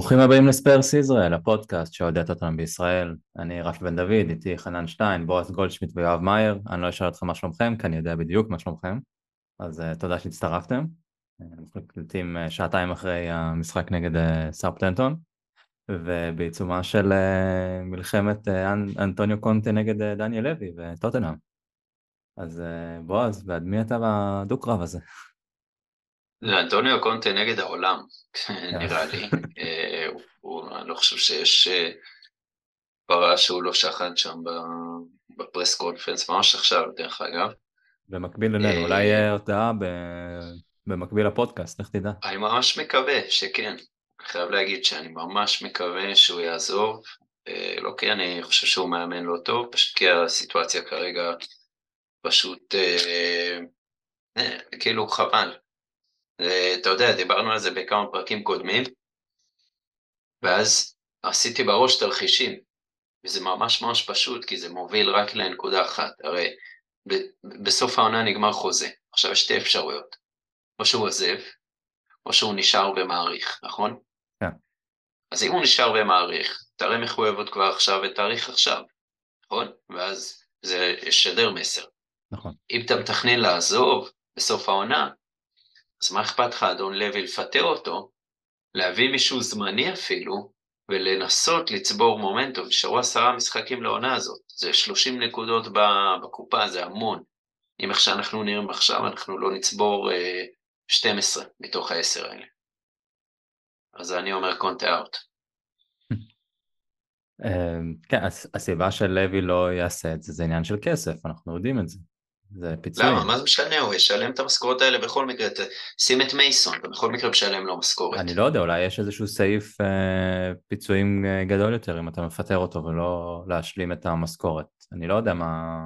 ברוכים הבאים לספיירס ישראל, הפודקאסט שעודד אותנו בישראל. אני רפי בן דוד, איתי חנן שטיין, בועז גולדשמיט ויואב מאייר. אני לא אשאל אתכם מה שלומכם, כי אני יודע בדיוק מה שלומכם. אז uh, תודה שהצטרפתם. אנחנו מקליטים uh, שעתיים אחרי המשחק נגד uh, סארפטנטון, ובעיצומה של uh, מלחמת uh, אנטוניו קונטה נגד uh, דניאל לוי וטוטנאם. אז uh, בועז, ועד מי אתה בדו-קרב הזה? זה אנטוניו קונטה נגד העולם, נראה לי. אה, אני לא חושב שיש אה, פרה שהוא לא שחן שם בפרס קונפרנס, ממש עכשיו, דרך אגב. במקביל אלינו, אולי אה, הודעה במקביל לפודקאסט, לך תדע. אני ממש מקווה שכן. אני חייב להגיד שאני ממש מקווה שהוא יעזוב. לא כי אני חושב שהוא מאמן לא טוב, פשוט כי הסיטואציה כרגע פשוט, כאילו חבל. אתה יודע, דיברנו על זה בכמה פרקים קודמים, ואז עשיתי בראש תרחישים, וזה ממש ממש פשוט, כי זה מוביל רק לנקודה אחת. הרי בסוף העונה נגמר חוזה, עכשיו יש שתי אפשרויות, או שהוא עוזב, או שהוא נשאר ומעריך, נכון? כן. אז אם הוא נשאר ומעריך, תראה מחויבות כבר עכשיו ותאריך עכשיו, נכון? ואז זה ישדר מסר. נכון. אם אתה מתכנן לעזוב בסוף העונה, אז מה אכפת לך, אדון לוי, לפטר אותו, להביא מישהו זמני אפילו, ולנסות לצבור מומנטום, נשארו עשרה משחקים לעונה הזאת, זה 30 נקודות בקופה, זה המון. אם איך שאנחנו נראים עכשיו, אנחנו לא נצבור אה, 12 מתוך העשר האלה. אז אני אומר קונטה אאוט. אמ, כן, הסיבה של לוי לא יעשה את זה, זה עניין של כסף, אנחנו יודעים את זה. זה פיצויים. למה? מה זה משנה? הוא ישלם את המשכורות האלה בכל מקרה. שים את מייסון, בכל מקרה משלם לו משכורת. אני לא יודע, אולי יש איזשהו סעיף אה, פיצויים אה, גדול יותר אם אתה מפטר אותו ולא להשלים את המשכורת. אני לא יודע מה...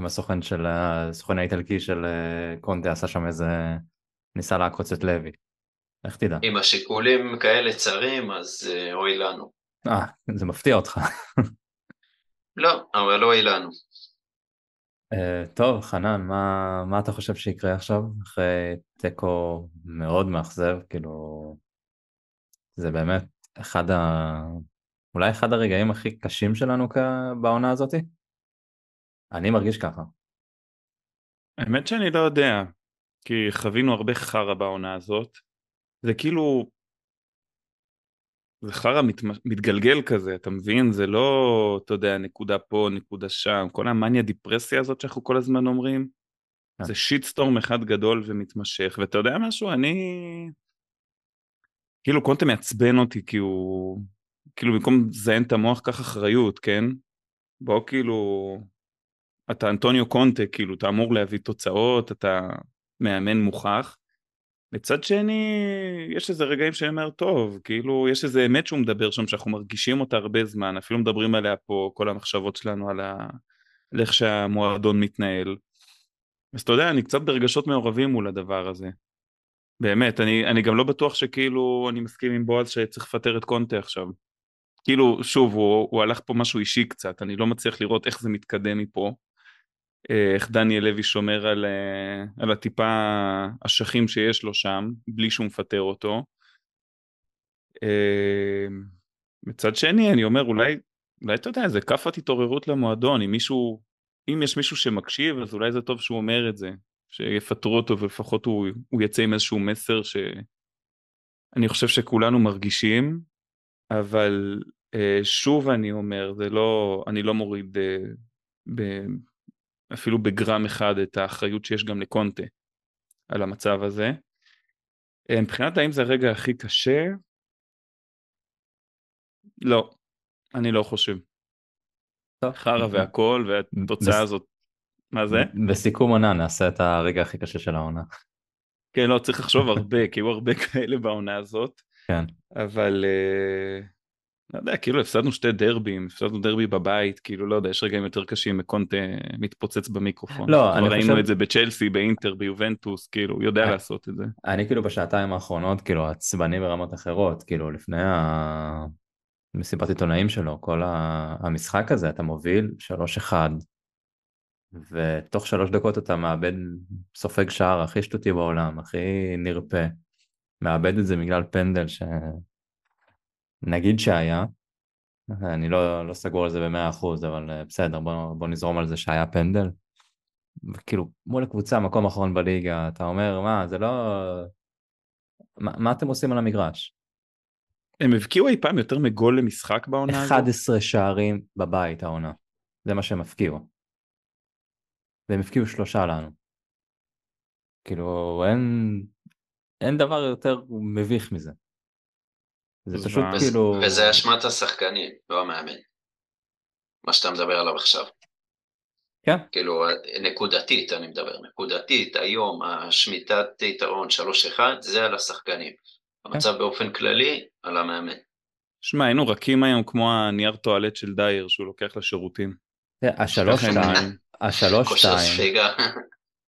אם הסוכן של... הסוכן האיטלקי של אה, קונטה עשה שם איזה... ניסה לעקוץ את לוי. איך תדע? אם השיקולים כאלה צרים, אז אה, אוי לנו. אה, זה מפתיע אותך. לא, אבל אוי לנו. Uh, טוב, חנן, מה, מה אתה חושב שיקרה עכשיו, אחרי תיקו מאוד מאכזב, כאילו, זה באמת אחד ה... אולי אחד הרגעים הכי קשים שלנו בעונה הזאתי? אני מרגיש ככה. האמת שאני לא יודע, כי חווינו הרבה חרא בעונה הזאת, זה כאילו, זה חרא מת, מתגלגל כזה, אתה מבין? זה לא, אתה יודע, נקודה פה, נקודה שם, כל המאניה דיפרסיה הזאת שאנחנו כל הזמן אומרים, כן. זה שיטסטורם אחד גדול ומתמשך, ואתה יודע משהו? אני... כאילו קונטה מעצבן אותי כי הוא... כאילו במקום לזיין את המוח קח אחריות, כן? בוא כאילו... אתה אנטוניו קונטה, כאילו, אתה אמור להביא תוצאות, אתה מאמן מוכח. מצד שני, יש איזה רגעים שאני אומר, טוב, כאילו, יש איזה אמת שהוא מדבר שם, שאנחנו מרגישים אותה הרבה זמן, אפילו מדברים עליה פה, כל המחשבות שלנו על, ה... על איך שהמועדון מתנהל. אז אתה יודע, אני קצת ברגשות מעורבים מול הדבר הזה. באמת, אני, אני גם לא בטוח שכאילו, אני מסכים עם בועז שצריך לפטר את קונטה עכשיו. כאילו, שוב, הוא, הוא הלך פה משהו אישי קצת, אני לא מצליח לראות איך זה מתקדם מפה. אה, איך דניאל לוי שומר על, אה, על הטיפה אשכים שיש לו שם, בלי שהוא מפטר אותו. אה, מצד שני, אני אומר, אולי, אולי אתה יודע, זה כאפת התעוררות למועדון, אם מישהו, אם יש מישהו שמקשיב, אז אולי זה טוב שהוא אומר את זה, שיפטרו אותו ולפחות הוא, הוא יצא עם איזשהו מסר שאני חושב שכולנו מרגישים, אבל שוב אני אומר, זה לא, אני לא מוריד אפילו בגרם אחד את האחריות שיש גם לקונטה על המצב הזה. אה, מבחינת האם זה הרגע הכי קשה, לא, אני לא חושב. חרא והכל והתוצאה הזאת, מה זה? בסיכום עונה נעשה את הרגע הכי קשה של העונה. כן, לא, צריך לחשוב הרבה, כי היו הרבה כאלה בעונה הזאת. כן. אבל uh, לא יודע, כאילו הפסדנו שתי דרבים, הפסדנו דרבי בבית, כאילו לא יודע, יש רגעים יותר קשים מקונטה מתפוצץ במיקרופון. לא, אני חושב... ראינו את זה בצ'לסי, באינטר, ביובנטוס, כאילו, הוא יודע אני, לעשות את זה. אני כאילו בשעתיים האחרונות, כאילו, עצבני ברמות אחרות, כאילו, לפני ה... מסיבת עיתונאים שלו, כל ה... המשחק הזה, אתה מוביל 3-1, ותוך שלוש דקות אתה מאבד סופג שער הכי שטותי בעולם, הכי נרפה, מאבד את זה בגלל פנדל ש... נגיד שהיה, אני לא, לא סגור על זה במאה אחוז, אבל אה, בסדר, בוא, בוא נזרום על זה שהיה פנדל. כאילו, מול הקבוצה, מקום אחרון בליגה, אתה אומר, מה, זה לא... מה, מה אתם עושים על המגרש? הם הבקיעו אי פעם יותר מגול למשחק בעונה הזאת? 11 שערים בבית העונה, זה מה שהם הפקיעו. והם הפקיעו שלושה לנו. כאילו, אין, אין דבר יותר מביך מזה. זה פשוט מה? כאילו... וזה אשמת השחקנים, לא המאמן. מה שאתה מדבר עליו עכשיו. כן, כאילו, נקודתית אני מדבר, נקודתית, היום השמיטת יתרון 3-1 זה על השחקנים. המצב באופן כללי, על המאמן. שמע, היינו רכים היום כמו הנייר טואלט של דייר שהוא לוקח לשירותים. השלוש שתיים, השלוש שתיים.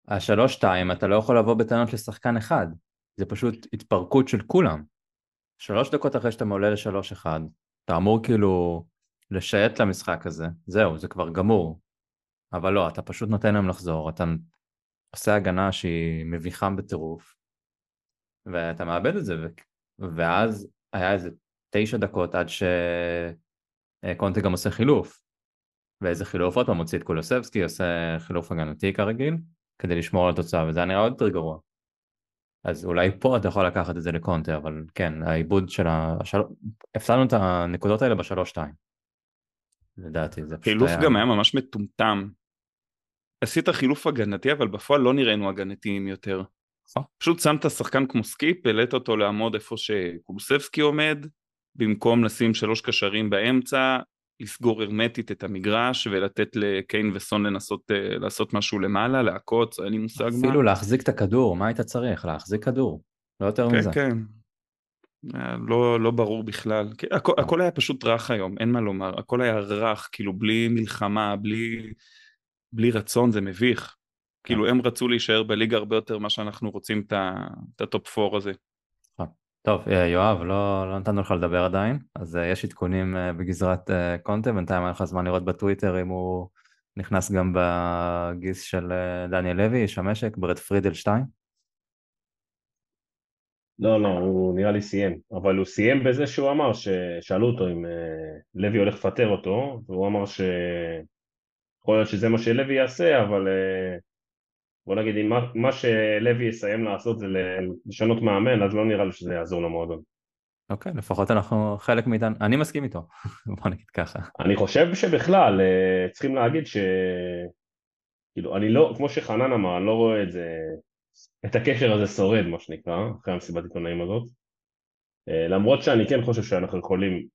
השלוש שתיים, אתה לא יכול לבוא בטענות לשחקן אחד. זה פשוט התפרקות של כולם. שלוש דקות אחרי שאתה מעולה לשלוש אחד, אתה אמור כאילו לשייט למשחק הזה, זהו, זה כבר גמור. אבל לא, אתה פשוט נותן להם לחזור, אתה עושה הגנה שהיא מביכה בטירוף, ואתה מאבד את זה, ו... ואז היה איזה תשע דקות עד שקונטה גם עושה חילוף. ואיזה חילוף עוד פעם מוציא את קולוסבסקי, עושה חילוף הגנתי כרגיל, כדי לשמור על התוצאה, וזה היה נראה עוד יותר גרוע. אז אולי פה אתה יכול לקחת את זה לקונטה, אבל כן, העיבוד של ה... השל... הפסדנו את הנקודות האלה בשלוש-שתיים. לדעתי, זה פשוט חילוף היה... גם היה ממש מטומטם. עשית חילוף הגנתי, אבל בפועל לא נראינו הגנתיים יותר. נכון. פשוט שמת שחקן כמו סקיפ, העלית אותו לעמוד איפה שקולוסבסקי עומד, במקום לשים שלוש קשרים באמצע, לסגור הרמטית את המגרש ולתת לקיין וסון לנסות אה, לעשות משהו למעלה, לעקוץ, אין לי מושג מה. אפילו להחזיק את הכדור, מה היית צריך? להחזיק כדור, לא יותר כן, מזה. כן. היה לא, לא ברור בכלל. כי הכל, היה פשוט רך היום, אין מה לומר. הכל היה רך, כאילו בלי מלחמה, בלי, בלי רצון, זה מביך. כאילו הם רצו להישאר בליגה הרבה יותר ממה שאנחנו רוצים את ה top 4 הזה. טוב, אה, יואב, לא, לא נתנו לך לדבר עדיין, אז אה, יש עדכונים אה, בגזרת קונטה, בינתיים היה לך זמן לראות בטוויטר אם הוא נכנס גם בגיס של דניאל לוי, איש המשק, ברד פרידל 2. לא, לא, הוא נראה לי סיים, אבל הוא סיים בזה שהוא אמר, ששאלו אותו אם לוי הולך לפטר אותו, והוא אמר ש... יכול להיות שזה מה שלוי יעשה, אבל בוא נגיד, אם מה, מה שלוי יסיים לעשות זה לשנות מאמן, אז לא נראה לי שזה יעזור למועדון. אוקיי, לפחות אנחנו חלק מאיתנו, אני מסכים איתו, בוא נגיד ככה. אני חושב שבכלל אה, צריכים להגיד ש... כאילו, אני לא, כמו שחנן אמר, אני לא רואה את זה, את הקשר הזה שורד, מה שנקרא, אחרי המסיבת עיתונאים הזאת. אה, למרות שאני כן חושב שאנחנו יכולים,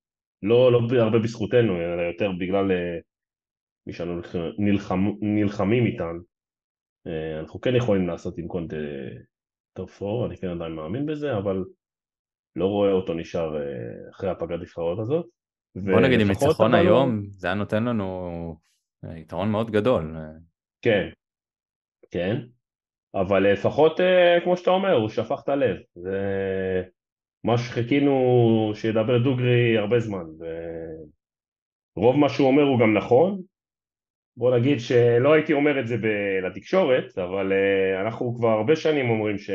לא, לא הרבה בזכותנו, אלא יותר בגלל אה, מי שאנו נלחם, נלחמים איתן, אנחנו כן יכולים לעשות עם קונטה top 4, אני כן עדיין מאמין בזה, אבל לא רואה אותו נשאר אה, אחרי הפגרת נבחרות הזאת. בוא נגיד עם ניצחון לא- היום, זה היה נותן לנו אה, יתרון מאוד גדול. אה, כן, כן, אבל לפחות, אה, כמו שאתה אומר, הוא שפך את הלב. זה מה שחיכינו שידבר דוגרי הרבה זמן. ורוב מה שהוא אומר הוא גם נכון. בוא נגיד שלא הייתי אומר את זה ב- לתקשורת, אבל אה, אנחנו כבר הרבה שנים אומרים ש...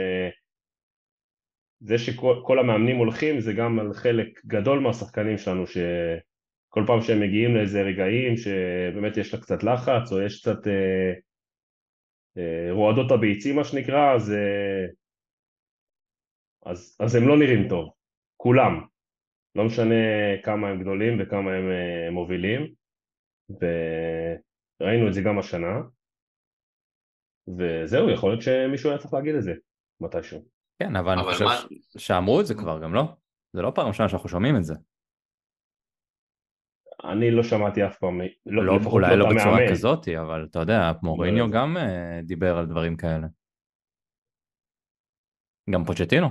זה שכל כל המאמנים הולכים זה גם על חלק גדול מהשחקנים שלנו שכל פעם שהם מגיעים לאיזה רגעים שבאמת יש לה קצת לחץ או יש קצת אה, אה, רועדות הביצים מה שנקרא אז, אה, אז, אז הם לא נראים טוב, כולם, לא משנה כמה הם גדולים וכמה הם אה, מובילים וראינו את זה גם השנה וזהו, יכול להיות שמישהו היה צריך להגיד את זה מתישהו. כן, אבל אני אבל חושב מה- שאמרו את זה כבר, גם לא? זה לא פעם ראשונה שאנחנו שומעים את זה. אני לא שמעתי אף פעם, לא, לא, לפחות אולי לא את בצורה המאמן. כזאת, אבל אתה יודע, מוריניו לא. גם אה, דיבר על דברים כאלה. גם פוצ'טינו.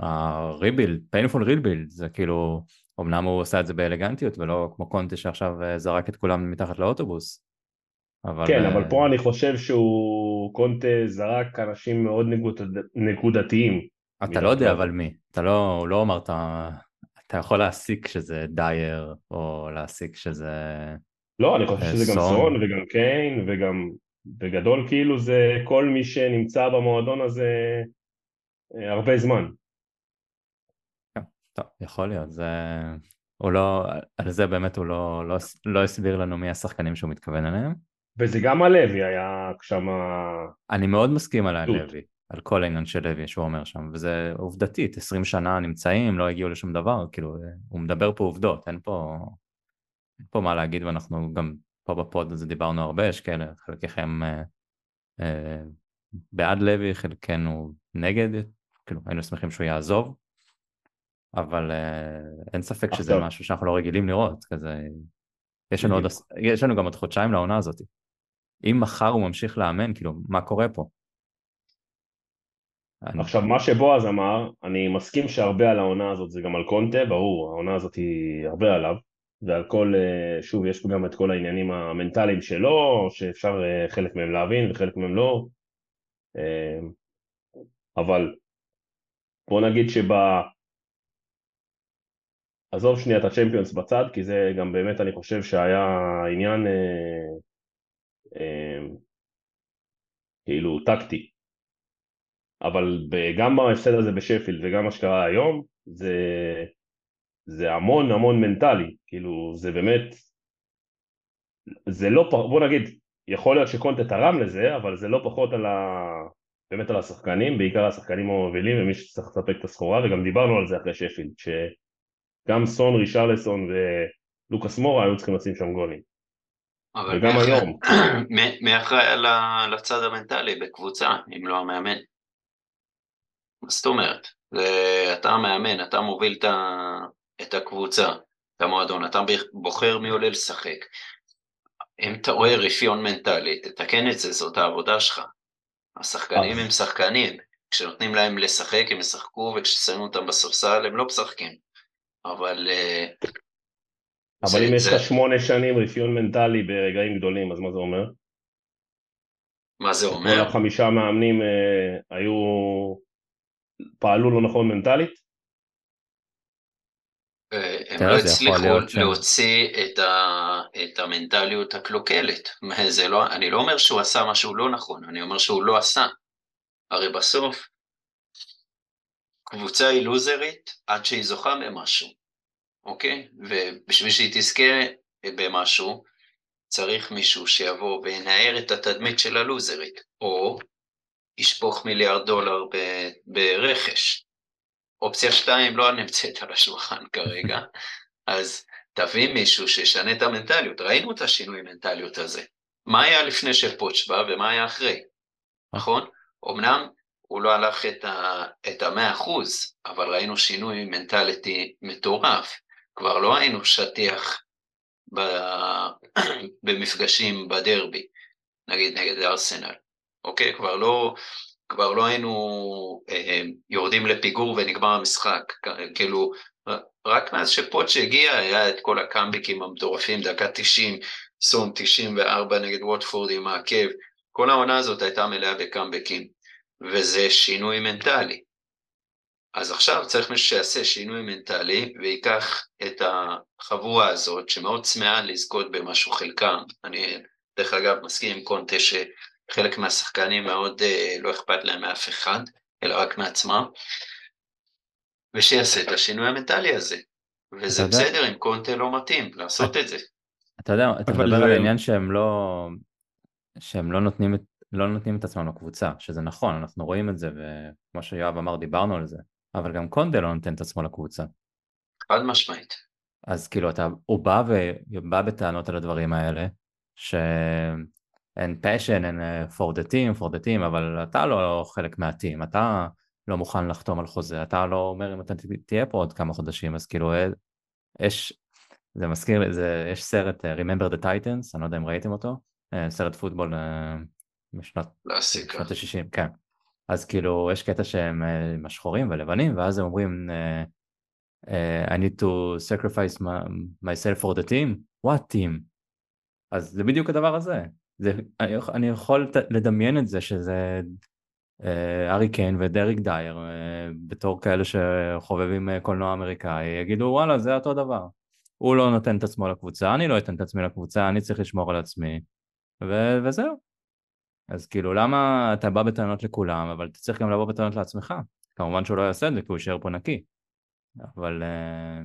הריבילד, painful ריבילד, זה כאילו, אמנם הוא עושה את זה באלגנטיות ולא כמו קונטה שעכשיו אה, זרק את כולם מתחת לאוטובוס. אבל, כן, אה, אבל פה אני חושב שהוא, קונטה זרק אנשים מאוד נקוד, נקודתיים. אתה לא יודע מתחת אבל מי, אתה לא, לא אמר, אתה, אתה יכול להסיק שזה דייר, או להסיק שזה... לא, אני חושב אה, שזה גם סון. סון וגם קיין וגם בגדול כאילו זה כל מי שנמצא במועדון הזה אה, הרבה זמן. טוב, יכול להיות, זה... הוא לא, על זה באמת הוא לא, לא, לא הסביר לנו מי השחקנים שהוא מתכוון אליהם. וזה גם הלוי היה שם... אני מאוד מסכים על הלוי, על כל העניין של לוי שהוא אומר שם, וזה עובדתית, 20 שנה נמצאים, לא הגיעו לשום דבר, כאילו, הוא מדבר פה עובדות, אין פה, אין פה מה להגיד, ואנחנו גם פה בפוד הזה דיברנו הרבה, יש כאלה, חלקכם אה, אה, בעד לוי, חלקנו נגד, כאילו, היינו שמחים שהוא יעזוב, אבל אה, אין ספק שזה. משהו שאנחנו לא רגילים לראות, כזה, יש לנו, עוד, יש לנו גם עוד חודשיים לעונה הזאת. אם מחר הוא ממשיך לאמן, כאילו, מה קורה פה? עכשיו, מה שבועז אמר, אני מסכים שהרבה על העונה הזאת זה גם על קונטה, ברור, העונה הזאת היא הרבה עליו, ועל כל, אה, שוב, יש גם את כל העניינים המנטליים שלו, שאפשר אה, חלק מהם להבין וחלק מהם לא, אה, אבל בוא נגיד שב... עזוב שנייה את הצ'מפיונס בצד, כי זה גם באמת אני חושב שהיה עניין כאילו טקטי. אבל גם בהפסד הזה בשפילד וגם מה שקרה היום, זה, זה המון המון מנטלי, כאילו זה באמת, זה לא, בוא נגיד, יכול להיות שקונטה תרם לזה, אבל זה לא פחות על ה... באמת על השחקנים, בעיקר השחקנים המובילים ומי שצריך לספק את הסחורה, וגם דיברנו על זה אחרי שפילד, שגם סון, רישרלסון ולוקאס מורה היו צריכים לשים שם גולים. וגם מי היום. מי אחראי לצד המנטלי בקבוצה, אם לא המאמן? מה זאת אומרת? אתה המאמן, אתה מוביל את הקבוצה, את המועדון, אתה בוחר מי עולה לשחק. אם אתה רואה רפיון מנטלי, תתקן את זה, זאת העבודה שלך. השחקנים הם שחקנים, כשנותנים להם לשחק הם ישחקו, וכששמים אותם בספסל הם לא משחקים. אבל... אה, אבל אם יש לך שמונה שנים רפיון מנטלי ברגעים גדולים, אז מה זה אומר? מה זה אומר? כל החמישה מאמנים אה, היו... פעלו לא נכון מנטלית? אה, הם לא הצליחו להוציא את, ה, את המנטליות הקלוקלת. לא, אני לא אומר שהוא עשה משהו לא נכון, אני אומר שהוא לא עשה. הרי בסוף, קבוצה היא לוזרית עד שהיא זוכה במשהו, אוקיי? ובשביל שהיא תזכה במשהו, צריך מישהו שיבוא וינער את התדמית של הלוזרית, או ישפוך מיליארד דולר ברכש. אופציה שתיים לא נמצאת על השולחן כרגע, אז תביא מישהו שישנה את המנטליות. ראינו את השינוי מנטליות הזה. מה היה לפני שפוטש בא ומה היה אחרי, נכון? אמנם הוא לא הלך את המאה אחוז, אבל ראינו שינוי מנטליטי מטורף. כבר לא היינו שטיח ב... במפגשים בדרבי, נגיד נגד ארסנל, אוקיי? כבר לא, כבר לא היינו אה, יורדים לפיגור ונגמר המשחק, כאילו רק מאז שפוטש הגיע היה את כל הקאמביקים המטורפים, דקה 90, סון 94 נגד ווטפורד עם העקב, כל העונה הזאת הייתה מלאה בקאמביקים, וזה שינוי מנטלי. אז עכשיו צריך מישהו שיעשה שינוי מנטלי ויקח את החבורה הזאת שמאוד צמאה לזכות במשהו חלקם, אני דרך אגב מסכים עם קונטה חלק מהשחקנים מאוד אה, לא אכפת להם מאף אחד, אלא רק מעצמם, ושיעשה את השינוי המנטלי הזה. וזה בסדר אם קונטה לא מתאים לעשות את זה. אתה יודע, אתה מדבר על העניין שהם לא, שהם לא נותנים, את, לא נותנים את עצמם לקבוצה, שזה נכון, אנחנו רואים את זה, וכמו שיואב אמר, דיברנו על זה, אבל גם קונטה לא נותן את עצמו לקבוצה. חד משמעית. אז כאילו, אתה, הוא בא ובא בטענות על הדברים האלה, ש... אין passion, אין uh, for the team, for the team, אבל אתה לא חלק מהטים, אתה לא מוכן לחתום על חוזה, אתה לא אומר אם אתה תהיה פה עוד כמה חודשים, אז כאילו אה, יש, זה מזכיר, לי, יש סרט uh, Remember the Titans, אני לא יודע אם ראיתם אותו, סרט פוטבול משנות ה-60, כן. אז כאילו יש קטע שהם עם השחורים והלבנים, ואז הם אומרים uh, uh, I need to sacrifice my, myself for the team, what team? אז זה בדיוק הדבר הזה, זה, אני, אני יכול לדמיין את זה שזה אה, ארי קיין ודריק דייר אה, בתור כאלה שחובבים אה, קולנוע אמריקאי יגידו וואלה זה אותו דבר. הוא לא נותן את עצמו לקבוצה אני לא אתן את עצמי לקבוצה אני צריך לשמור על עצמי. ו- וזהו אז כאילו למה אתה בא בטענות לכולם אבל אתה צריך גם לבוא בטענות לעצמך כמובן שהוא לא יעשה את זה כי הוא יישאר פה נקי אבל אה,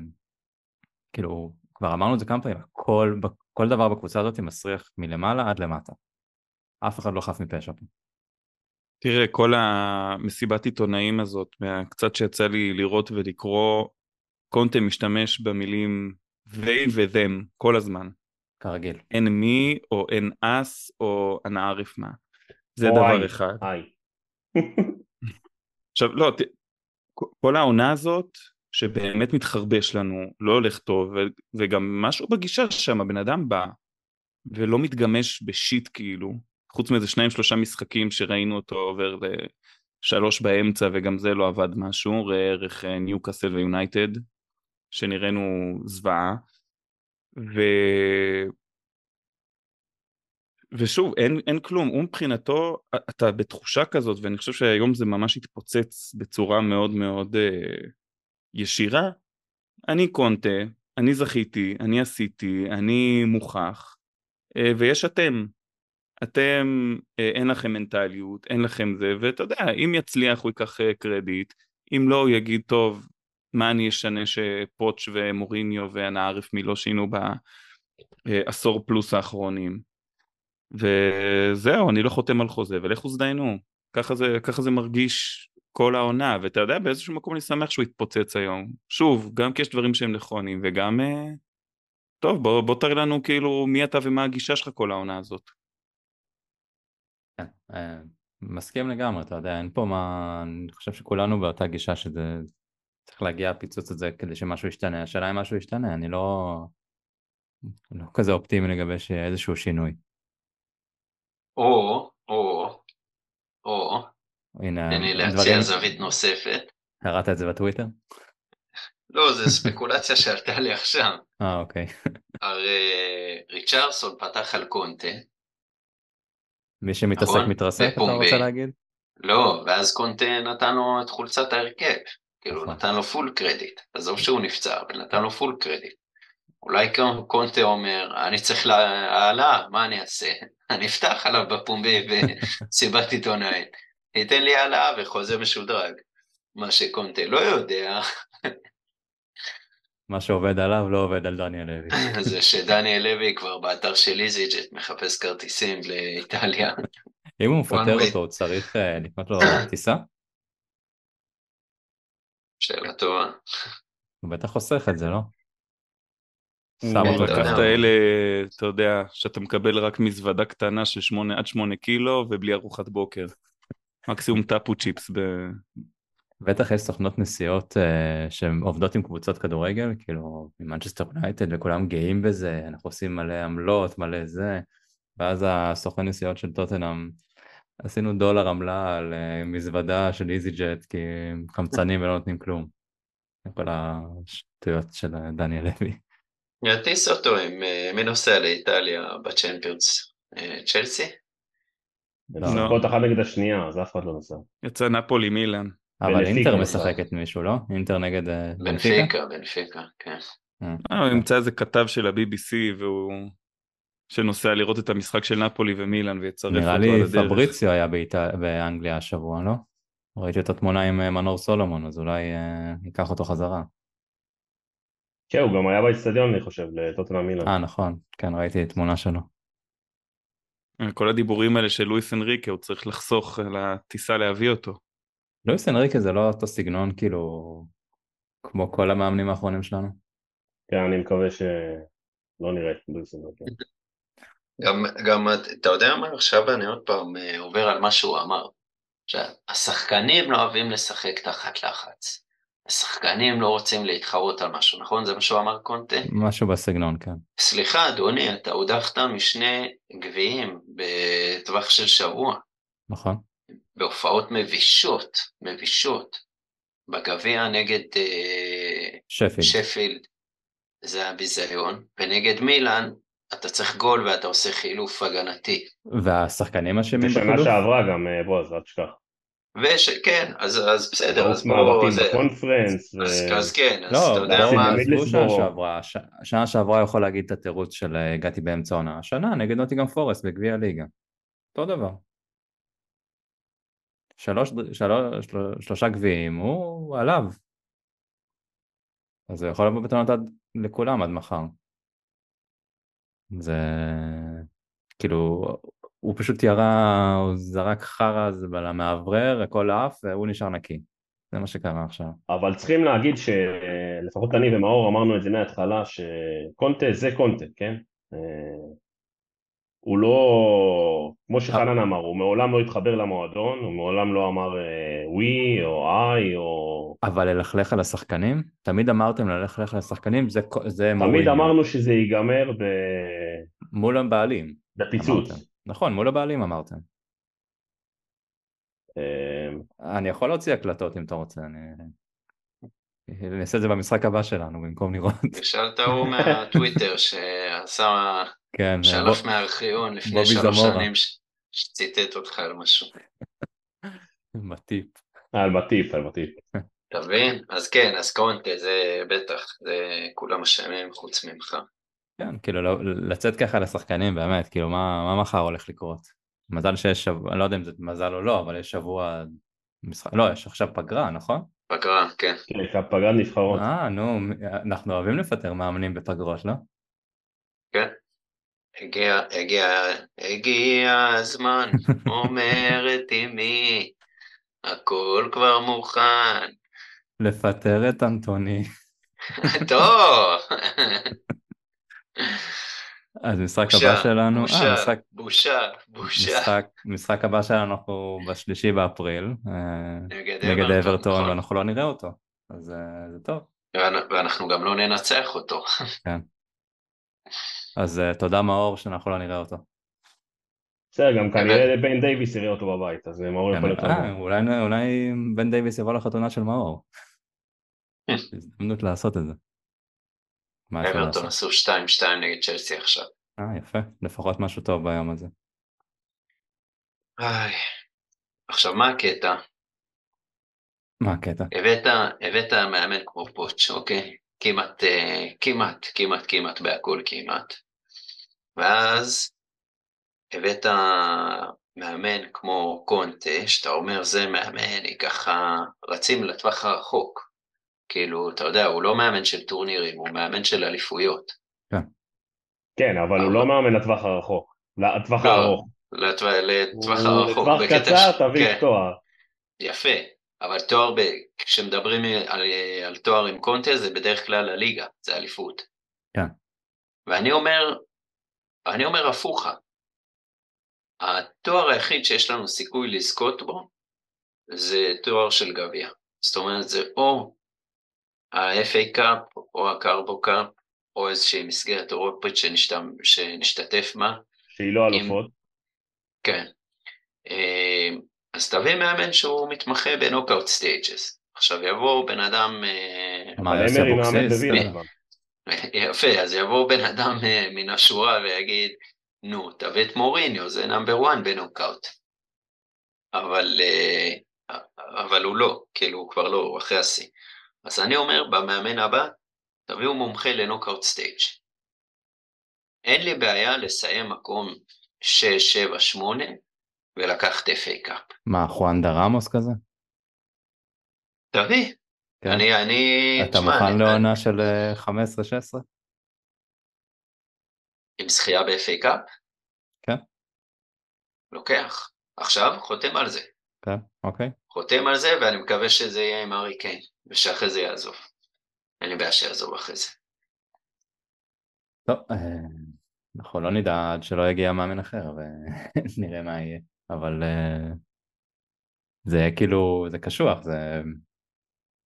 כאילו, כבר אמרנו את זה כמה פעמים, כל, כל דבר בקבוצה הזאת מסריח מלמעלה עד למטה. אף אחד לא חף מפשע פה. תראה, כל המסיבת עיתונאים הזאת, קצת שיצא לי לראות ולקרוא, קונטה משתמש במילים they ו-them כל הזמן. כרגיל. אין מי או אין אס או אנא ערף מה. זה דבר I, אחד. I. עכשיו, לא, ת, כל העונה הזאת, שבאמת מתחרבש לנו, לא הולך טוב, ו, וגם משהו בגישה שם, הבן אדם בא ולא מתגמש בשיט כאילו, חוץ מאיזה שניים שלושה משחקים שראינו אותו עובר לשלוש באמצע וגם זה לא עבד משהו, ראה ערך ניוקאסל ויונייטד, שנראינו זוועה. ו... ושוב, אין, אין כלום, הוא מבחינתו, אתה בתחושה כזאת, ואני חושב שהיום זה ממש התפוצץ בצורה מאוד מאוד אה, ישירה, אני קונטה, אני זכיתי, אני עשיתי, אני מוכח, אה, ויש אתם. אתם, אה, אין לכם מנטליות, אין לכם זה, ואתה יודע, אם יצליח הוא ייקח אה, קרדיט, אם לא הוא יגיד, טוב, מה אני אשנה שפוטש ומוריניו ואנה ערף מי לא שינו בעשור פלוס האחרונים. וזהו, אני לא חותם על חוזה, ולכו זדיינו. ככה זה, ככה זה מרגיש כל העונה, ואתה יודע, באיזשהו מקום אני שמח שהוא התפוצץ היום. שוב, גם כי יש דברים שהם נכונים, וגם, אה, טוב, בוא, בוא תראה לנו כאילו מי אתה ומה הגישה שלך כל העונה הזאת. כן, אה, מסכים לגמרי, אתה יודע, אין פה מה, אני חושב שכולנו באותה גישה שזה צריך להגיע הפיצוץ הזה כדי שמשהו ישתנה, השאלה אם משהו ישתנה, אני לא, לא כזה אופטימי לגבי איזשהו שינוי. או, או, או, הנה, תן לי להציע זווית נוספת. קראת את זה בטוויטר? לא, זו ספקולציה שעלתה לי עכשיו. אה, אוקיי. הרי ריצ'רסון פתח על קונטה. מי שמתעסק נכון? מתרסק, אתה רוצה להגיד? לא, ואז קונטה נתן לו את חולצת ההרכב. כאילו, נכון. נתן לו full credit. עזוב שהוא נפצע, אבל נתן לו full credit. אולי קונטה אומר, אני צריך העלאה, מה אני אעשה? אני אפתח עליו בפומבי בסיבת עיתונאית. ייתן לי העלאה וחוזה משודרג. מה שקונטה לא יודע. מה שעובד עליו לא עובד על דניאל לוי. זה שדניאל לוי כבר באתר של איזיג'ט מחפש כרטיסים לאיטליה. אם הוא מפטר אותו, הוא צריך אה, לקנות לו טיסה? שאלה טובה. הוא בטח חוסך את זה, לא? לקח את האלה, אתה יודע, שאתה מקבל רק מזוודה קטנה של 8 עד 8 קילו ובלי ארוחת בוקר. מקסימום טאפו צ'יפס ב... בטח יש סוכנות נסיעות uh, שהן עובדות עם קבוצות כדורגל, כאילו ממנצ'סטר יונייטד וכולם גאים בזה, אנחנו עושים מלא עמלות, מלא זה, ואז הסוכן נסיעות של טוטנאם, עשינו דולר עמלה על uh, מזוודה של איזי ג'ט, כי הם חמצנים ולא נותנים כלום. כל השטויות של דניאל לוי. יטיס אותו עם מי נוסע לאיטליה בצ'מפיונס? צ'לסי? פה אחת נגד השנייה, אז אף אחד לא נוסע. יצא נפולי מילאן. אבל אינטר משחקת מישהו, לא? אינטר נגד בנפיקה? בנפיקה, בנפיקה, כן. הוא ימצא איזה כתב של ה-BBC והוא... שנוסע לראות את המשחק של נפולי ומילאן ויצרף אותו על הדרך. נראה לי פבריציו היה באנגליה השבוע, לא? ראיתי את התמונה עם מנור סולומון, אז אולי ייקח אותו חזרה. כן, הוא גם היה באצטדיון, אני חושב, לטוטנאם מילאן. אה, נכון, כן, ראיתי תמונה שלו. כל הדיבורים האלה של לואיס אנריקה, הוא צריך לחסוך לטיסה להביא אותו. לואיס אנריקה זה לא אותו סגנון, כאילו, כמו כל המאמנים האחרונים שלנו? כן, אני מקווה שלא נראה את לואיס אנריקה. גם, גם, אתה יודע מה, עכשיו אני עוד פעם אה, עובר על מה שהוא אמר. שהשחקנים לא אוהבים לשחק תחת לחץ. השחקנים לא רוצים להתחרות על משהו, נכון? זה מה שהוא אמר קונטה? משהו בסגנון, כן. סליחה, אדוני, אתה הודחת משני גביעים בטווח של שבוע. נכון. בהופעות מבישות, מבישות. בגביע נגד שפילד. שפילד, זה היה ביזיון, ונגד מילאן אתה צריך גול ואתה עושה חילוף הגנתי. והשחקנים אשמים בחילוף? בשנה שעברה גם, אה, בועז, אל תשכח. וש... כן, אז, אז בסדר, אז בואו... זה... בקונפרנס. ו... אז, אז כן, אז לא, אתה יודע מה... עזבו שנה שעברה, ש... שנה שעברה יכול להגיד את התירוץ של אה, הגעתי באמצע עונה, השנה נגד נוטיגם פורסט בגביע הליגה. אותו דבר. שלוש, שלוש, שלושה גביעים, הוא עליו. אז הוא יכול לבוא בטענות עד לכולם עד מחר. זה כאילו הוא פשוט ירה, הוא זרק חרא למאוורר, הכל עף והוא נשאר נקי. זה מה שקרה עכשיו. אבל צריכים להגיד שלפחות אני ומאור אמרנו את זה מההתחלה שקונטה זה קונטה, כן? אה, הוא לא, כמו שחנן אמר, הוא מעולם לא התחבר למועדון, הוא מעולם לא אמר ווי אה, או איי או... אבל ללכלך על השחקנים? תמיד אמרתם ללכלך על השחקנים, זה, זה מוריניו. תמיד אמרנו שזה ייגמר ב... מול הבעלים. בפיצוץ. נכון, מול הבעלים אמרתם. אמ, אני יכול להוציא הקלטות אם אתה רוצה, אני... אני אעשה את זה במשחק הבא שלנו במקום לראות. תשאל את ההוא מהטוויטר שעשה, כן, שלף. מהארכיון לפני שלוש שנים שציטט אותך על משהו. בטיפ. על בטיפ, על בטיפ. אתה מבין? אז כן, אז קונטה זה בטח, זה כולם אשמים חוץ ממך. כן, כאילו לא, לצאת ככה לשחקנים באמת, כאילו מה, מה מחר הולך לקרות? מזל שיש שבוע, אני לא יודע אם זה מזל או לא, אבל יש שבוע משחק, לא, יש עכשיו פגרה, נכון? פגרה, כן. כן, פגרה נבחרות. אה, נו, אנחנו אוהבים לפטר מאמנים בפגרות, לא? כן. הגיע, הגיע, הגיע הזמן, אומרת אמי, הכל כבר מוכן. לפטר את אנטוני. טוב. אז משחק בושה, הבא שלנו, בושה, אה, משחק, בושה, בושה. משחק, משחק הבא שלנו אנחנו בשלישי באפריל, אה, נגד, אברטון, נכון. ואנחנו לא נראה אותו, אז אה, זה טוב. ואנחנו גם לא ננצח אותו. כן. אז תודה מאור שאנחנו לא נראה אותו. בסדר, גם כנראה בן דייוויס יראה אותו בבית, אז מאור כן, יכול להיות אולי, אולי בן דייוויס יבוא לחתונה של מאור. הזדמנות לעשות את זה. אברטון עשו 2-2 נגד צ'לסי עכשיו. אה, יפה, לפחות משהו טוב ביום הזה. איי, עכשיו מה הקטע? מה הקטע? הבאת, הבאת מאמן כמו פוטש, אוקיי? כמעט, אה, כמעט, כמעט, כמעט בהכל כמעט. ואז הבאת מאמן כמו קונטה, שאתה אומר זה מאמן, היא ככה רצים לטווח הרחוק. כאילו, אתה יודע, הוא לא מאמן של טורנירים, הוא מאמן של אליפויות. כן, כן אבל הוא לא מאמן לטווח הרחוק, לטווח לא, הארוך. לטווח הרחוק. לטווח קצר תביא כן. תואר. יפה, אבל תואר, כשמדברים על תואר עם קונטה זה בדרך כלל הליגה, זה אליפות. כן. ואני אומר, אני אומר הפוכה. התואר היחיד שיש לנו סיכוי לזכות בו זה תואר של גביע. זאת אומרת, זה או ה-FA Cup או ה Carabao Cup או איזושהי מסגרת אירופית שנשת... שנשתתף בה. שהיא לא אלופות. כן. אה, אז תביא מאמן שהוא מתמחה ב knockout stages. עכשיו יבוא בן אדם... אה, מה. יפה, אז יבוא בן אדם אה, מן השורה ויגיד, נו, תביא את מוריניו, זה number 1 בנוקאוט. אבל, אבל הוא לא, כאילו הוא כבר לא, הוא אחרי השיא. אז אני אומר, במאמן הבא, תביאו מומחה ל knockout stage. אין לי בעיה לסיים מקום 6, 7, 8 ולקחת FA Cup. מה, חואנדה רמוס כזה? תביא. כן. אני, אני... אתה תשמע, מוכן לעונה אני... של 15-16? אה, עם זכייה ב- FA Cup? כן. לוקח. עכשיו חותם על זה. כן, אוקיי. חותם על זה ואני מקווה שזה יהיה עם ארי קיין. ושאחרי זה יעזוב. אין לי בעיה שיעזוב אחרי זה. טוב, אה, אנחנו לא נדע עד שלא יגיע מאמן אחר ונראה מה יהיה, אבל אה, זה כאילו, זה קשוח, זה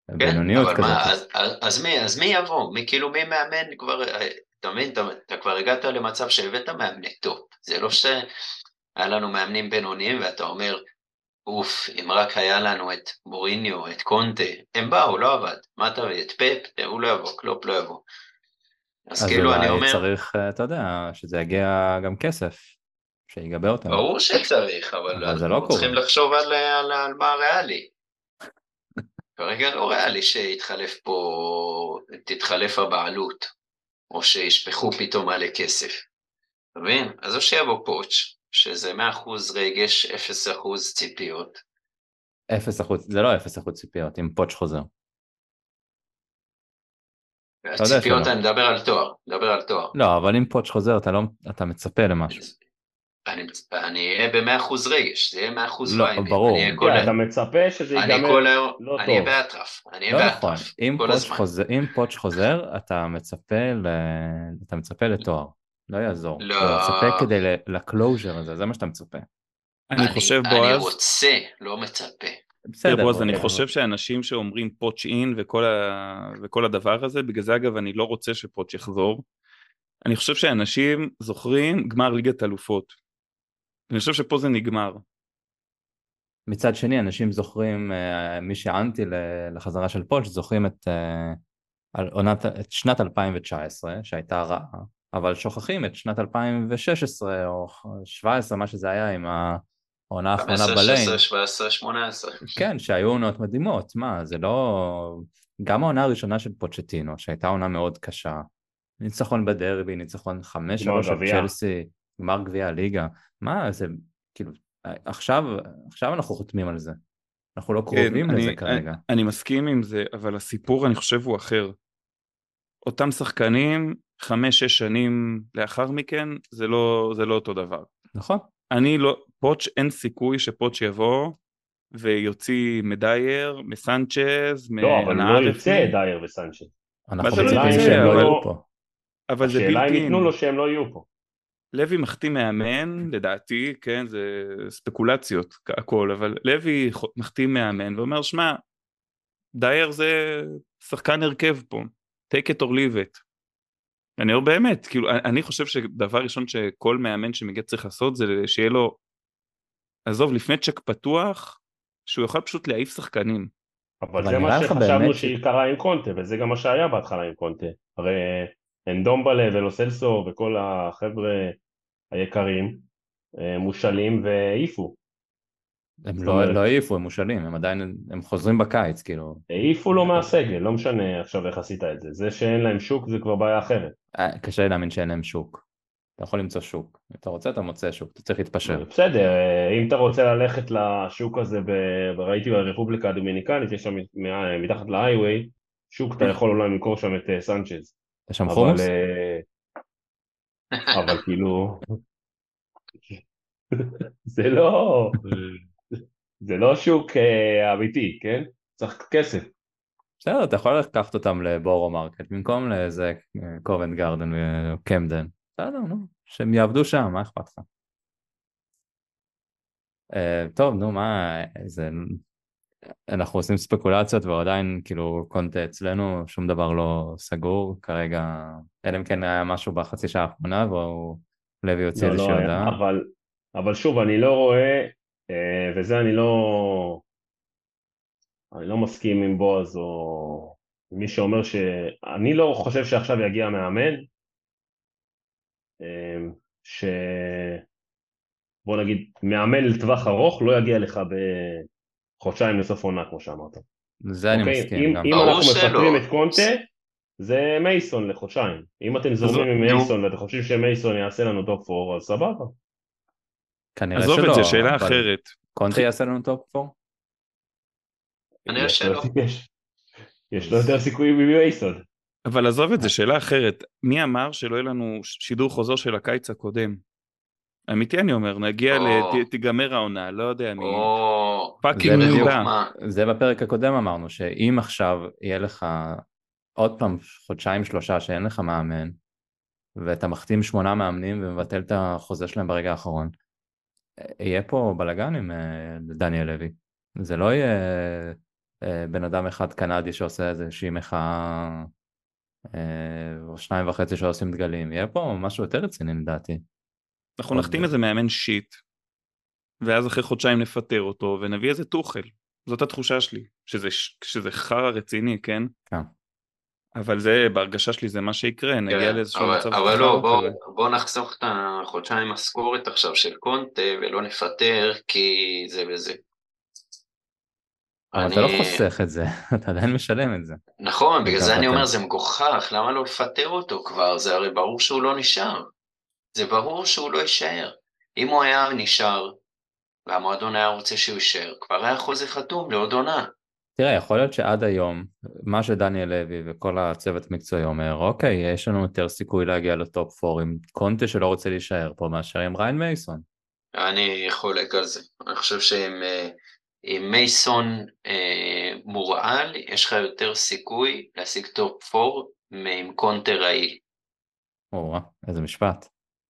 כן, בינוניות כזאת. מה, אז, אז, אז, מי, אז מי יבוא? מי כאילו מי מאמן כבר, אה, אתה מבין, אתה, אתה כבר הגעת למצב שהבאת מאמני top, זה לא שהיה לנו מאמנים בינוניים ואתה אומר, אוף, אם רק היה לנו את מוריניו, את קונטה, הם באו, לא עבד. מה אתה מבין? את פפ, הוא לא יבוא, קלופ לא יבוא. אז, אז כאילו אני אומר... צריך, אתה יודע, שזה יגיע גם כסף, שיגבה אותם. ברור שצריך, אבל, אבל זה לא קורה. צריכים לחשוב על, על, על מה ריאלי. כרגע לא ריאלי שיתחלף פה, תתחלף הבעלות, או שישפכו פתאום מלא כסף. אתה מבין? אז או שיבוא פוטש, שזה 100% רגש, 0% ציפיות. 0%, זה לא 0% ציפיות, אם פוטש חוזר. הציפיות. אני מדבר על תואר, מדבר על תואר. לא, אבל אם פוטש חוזר, אתה לא, אתה מצפה למשהו. אני, אני אהיה במאה אחוז רגש, זה יהיה מאה אחוז לא, וייבים. ברור. אני אהיה כל כן, ה- אתה מצפה שזה אני ייגמר כל היום, לא אני אהיה טוב. באטרף, אני לא אהיה נכון, באטרף. חוזר, אם פוטש חוזר, אתה מצפה, ל... אתה מצפה לתואר. לא יעזור. לא. אתה מצפה כדי לקלוז'ר הזה, זה מה שאתה מצפה. אני חושב, אני בועז, רוצה, לא מצפה. בסדר, בועז, בוא, אני כן, חושב שאנשים שאומרים פוטש אין וכל, ה... וכל הדבר הזה, בגלל זה אגב אני לא רוצה שפוטש יחזור. אני חושב שאנשים זוכרים גמר ליגת אלופות. אני חושב שפה זה נגמר. מצד שני, אנשים זוכרים, אה, מי שאנטי ל- לחזרה של פוטש, זוכרים את, אה, עונת, את שנת 2019, שהייתה רעה, אבל שוכחים את שנת 2016 או 2017, מה שזה היה עם העונה האחרונה 15, בליין. 16, 17, 18. כן, שהיו עונות מדהימות, מה, זה לא... גם העונה הראשונה של פוצ'טינו, שהייתה עונה מאוד קשה, ניצחון בדרבי, ניצחון 5-3 גמר על גביע. צ'לסי, גמר גביע הליגה, מה, זה כאילו, עכשיו, עכשיו אנחנו חותמים על זה, אנחנו לא קרובים כן, לזה אני, כרגע. אני, אני מסכים עם זה, אבל הסיפור אני חושב הוא אחר. אותם שחקנים, חמש-שש שנים לאחר מכן, זה לא, זה לא אותו דבר. נכון, אני לא, פוטש, אין סיכוי שפוטש יבוא ויוציא מדייר, מסנצ'ז, לא, אבל מהנאה לא יוצא. דייר וסנצ'ז. אנחנו לא מצפים שהם לא אבל- יהיו פה. אבל זה השאלה אם בלתי ייתנו לו שהם לא יהיו פה. לוי מחתים מאמן, לדעתי, כן, זה ספקולציות, הכל, אבל לוי מחתים מאמן ואומר, שמע, דייר זה שחקן הרכב פה, take it or leave it. אני אומר באמת, כאילו, אני- חושב שדבר ראשון שכל מאמן שמגיע צריך לעשות זה שיהיה לו, עזוב, לפני צ'ק פתוח, שהוא יוכל פשוט להעיף שחקנים. אבל זה מה שחשבנו שקרה עם קונטה, וזה גם מה שהיה בהתחלה עם קונטה. הרי אנדומבלה ולוסלסו וכל החבר'ה היקרים אה, מושאלים והעיפו. הם לא אומרת- לא העיפו, הם מושאלים, הם עדיין, הם חוזרים בקיץ, כאילו. העיפו לו מהסגל, לא משנה עכשיו איך עשית את זה. זה שאין להם שוק זה כבר בעיה אחרת. אה, קשה לי להאמין שאין להם שוק. אתה יכול למצוא שוק. אם אתה רוצה, אתה מוצא שוק, אתה צריך להתפשר. בסדר, אה, אם אתה רוצה ללכת לשוק הזה, ב- ראיתי ברפובליקה הדומיניקנית, יש שם מ- מתחת להיי-ווי, שוק אתה יכול אולי למכור שם את אה, סנצ'ז. יש שם חומוס? אה, אבל כאילו, זה לא, זה לא שוק אה, אמיתי, כן? צריך כסף. בסדר, אתה יכול לקחת אותם לבורו מרקט, במקום לאיזה קובנט גרדן וקמדן. בסדר, נו, שהם יעבדו שם, מה אכפת לך? אה, טוב, נו, מה, זה... אנחנו עושים ספקולציות ועדיין, כאילו, קונטה אצלנו, שום דבר לא סגור כרגע, אלא אם כן היה משהו בחצי שעה האחרונה, והוא לוי הוציא לא, איזושהי לא, הודעה. אבל, אבל שוב, אני לא רואה, אה, וזה אני לא, אני לא מסכים עם בועז או מי שאומר ש... אני לא חושב שעכשיו יגיע מאמן, אה, ש... בוא נגיד, מאמן לטווח ארוך לא יגיע לך בחודשיים לסוף עונה, כמו שאמרת. זה אני אוקיי? מסכים אם, גם. אם אנחנו. מפטרים את קונטה, זה מייסון לחודשיים. אם אתם זורמים עם. מייסון ואתם חושבים שמייסון יעשה לנו top 4, אז סבבה. כנראה עזוב שלא, את זה, שאלה אבל אחרת. קונטה יעשה לנו top 4? כנראה יש לו- שלא. יש- יש לו יותר סיכויים ממייסון. אבל עזוב את זה, שאלה אחרת. מי אמר שלא יהיה לנו שידור חוזר של הקיץ הקודם? אמיתי אני אומר, נגיע. ל... תיגמר העונה, לא יודע מי. או, fucking זה מי בדיוק בא. מה? זה בפרק הקודם אמרנו, שאם עכשיו יהיה לך עוד פעם חודשיים שלושה שאין לך מאמן, ואתה מחתים שמונה מאמנים ומבטל את החוזה שלהם ברגע האחרון, יהיה פה בלאגן עם אה, דניאל לוי. זה לא יהיה אה, בן אדם אחד קנדי שעושה איזושהי מחאה, אה, או שניים וחצי שעושים דגלים, יהיה פה משהו יותר רציני לדעתי. אנחנו נחתים איזה מאמן שיט, ואז אחרי חודשיים נפטר אותו, ונביא איזה טוחל. זאת התחושה שלי, שזה, שזה חרא רציני, כן? כן. אבל זה, בהרגשה שלי זה מה שיקרה, נגיע כן, לאיזשהו אבל- מצב אבל לא, חרא בוא- נחסוך את החודשיים משכורת עכשיו של קונטה ולא נפטר כי זה וזה. אבל אני- אתה לא חוסך את זה, אתה עדיין משלם את זה. נכון, בגלל זה אני. אומר זה מגוחך, למה לא לפטר אותו כבר? זה הרי ברור שהוא לא נשאר. זה ברור שהוא לא יישאר. אם הוא היה נשאר, והמועדון היה רוצה שהוא יישאר, כבר היה חוזה חתום לעוד עונה. תראה, יכול להיות שעד היום, מה שדניאל לוי וכל הצוות המקצועי אומר, אוקיי, יש לנו יותר סיכוי להגיע לטופ 4 עם קונטה שלא רוצה להישאר פה מאשר עם ריין מייסון. אני חולק על זה. אני חושב שעם אה, מייסון אה, מורעל, יש לך יותר סיכוי להשיג top 4 מעם קונטה רעיל. או, איזה משפט.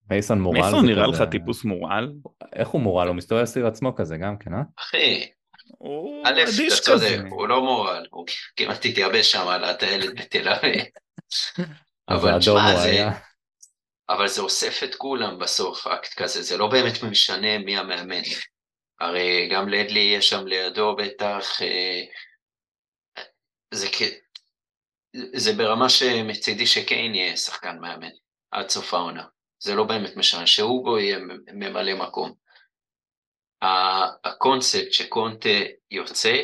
מייסון מורעל מייסון נראה כזה- לך טיפוס מורעל? איך הוא מורעל? הוא מסתובב סביב עצמו כזה גם כן, אה? אחי, הוא א', אדיש אתה צודק, כזה. הוא לא מורעל, הוא כמעט התייבש שם על הטיילת בתל אביב. אבל תשמע, זה. אבל זה אוסף את כולם בסוף, אקט כזה, זה לא באמת משנה מי המאמן. הרי גם לדלי יש שם לידו בטח, אה, זה, כ- זה ברמה שמצידי שקיין יהיה שחקן מאמן עד סוף העונה. זה לא באמת משנה, שאוגו יהיה ממלא מקום. הקונספט שקונטה יוצא,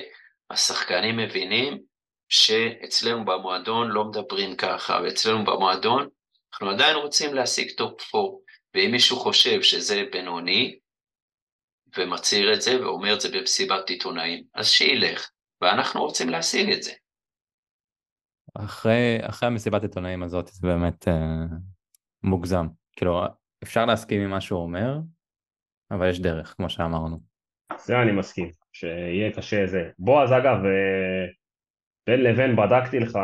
השחקנים מבינים שאצלנו במועדון לא מדברים ככה, ואצלנו במועדון אנחנו עדיין רוצים להשיג top 4, ואם מישהו חושב שזה בינוני, ומצהיר את זה ואומר את זה במסיבת עיתונאים, אז שילך, ואנחנו רוצים להשיג את זה. אחרי, אחרי המסיבת עיתונאים הזאת זה באמת אה, מוגזם. כאילו, אפשר להסכים עם מה שהוא אומר, אבל יש דרך, כמו שאמרנו. זה אני מסכים, שיהיה קשה זה. בועז אגב, אה, בין לבין בדקתי לך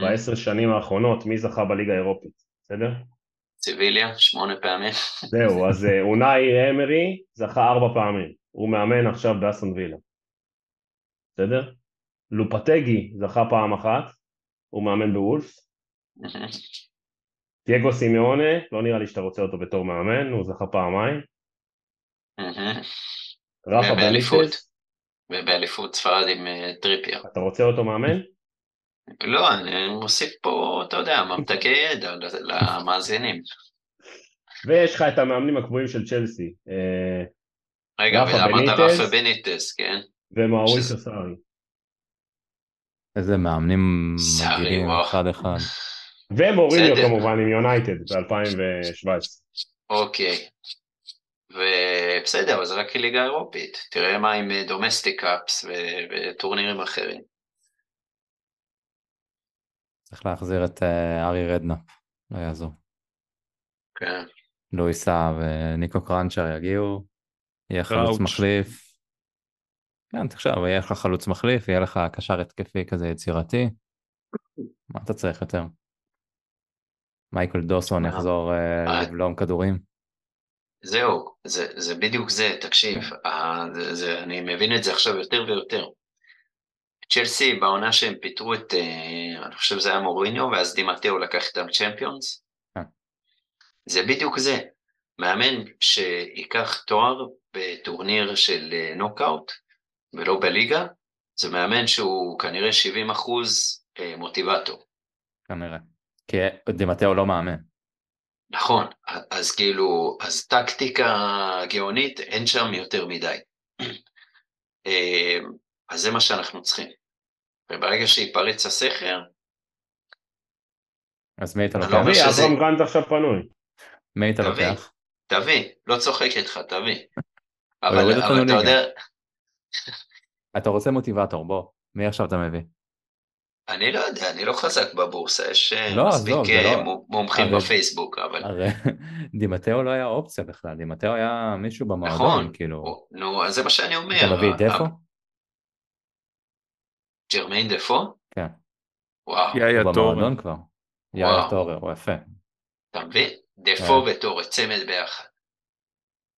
בעשר שנים האחרונות מי זכה בליגה האירופית, בסדר? סיביליה, שמונה פעמים. זהו, אז אה, אונאי אמרי זכה ארבע פעמים, הוא מאמן עכשיו באסון וילה, בסדר? לופטגי זכה פעם אחת, הוא מאמן בוולפס, דייגו סימיונה, לא נראה לי שאתה רוצה אותו בתור מאמן, הוא זכה פעמיים, רפה ובאליפות. בניטס, ובאליפות ספרד עם אה, טריפייר. אתה רוצה אותו מאמן? לא, אני מוסיף פה, אתה יודע, ממתקי ידע למאזינים. ויש לך את המאמנים הקבועים של צ'לסי, אה, רגע, בניטז. רפה בניטס, כן? ומאוריסו שזה- סארי. איזה מאמנים וואו. אחד אחד. ומוריניו. כמובן עם יונייטד ב-2017. אוקיי. ובסדר, אז רק ליגה אירופית. תראה מה עם domestic cups וטורנירים אחרים. צריך להחזיר את אה, הארי רדנאפ, לא יעזור. כן. לואי סאהא וניקו קרנצ'ר יגיעו, יהיה חלוץ. מחליף. כן, תחשוב, יהיה לך חלוץ מחליף, יהיה לך קשר התקפי כזה יצירתי. מה אתה צריך יותר? מייקל דוסון? יחזור אה, אה. לבלום כדורים. זהו, זה, זה בדיוק זה, תקשיב, אה, זה, זה, אני מבין את זה עכשיו יותר ויותר. צ'לסי, בעונה שהם פיטרו את, אה, אני חושב שזה היה מוריניו, ואז דימטאו לקח איתם צ'מפיונס, אה. זה בדיוק זה. מאמן שייקח תואר בטורניר של אה, נוקאוט, ולא בליגה, זה מאמן שהוא כנראה 70 אחוז אה, מוטיבטור. כנראה. כי דימטאו לא מאמן. נכון, אז כאילו, אז טקטיקה גאונית אין שם יותר מדי. אה, אז זה מה שאנחנו צריכים. וברגע שייפרץ הסכר, אז מי אתה אני לוקח? לא אומר תביא, שזה- אברהם גרנט עכשיו פנוי. מי אתה תביא. לוקח? תביא, לא צוחק איתך, תביא. אבל, אתה. יודע, אתה רוצה מוטיבטור, בוא. מי עכשיו אתה מביא? אני לא יודע, אני לא חזק בבורסה, יש אה, לא, מספיק זה אה, לא- מו- מומחים הרי- בפייסבוק, אבל הרי דימטאו לא היה אופציה בכלל, דימטאו היה מישהו במועדון, נכון, כאילו. נו, אז זה מה שאני אומר. אתה מביא את ה- דפו? ג'רמיין דפו? כן. וואו, יאיה הוא טורן. במועדון כבר. יאיה. טורר, הוא יפה. אתה מבין? דפו כן. וטורי, צמד ביחד.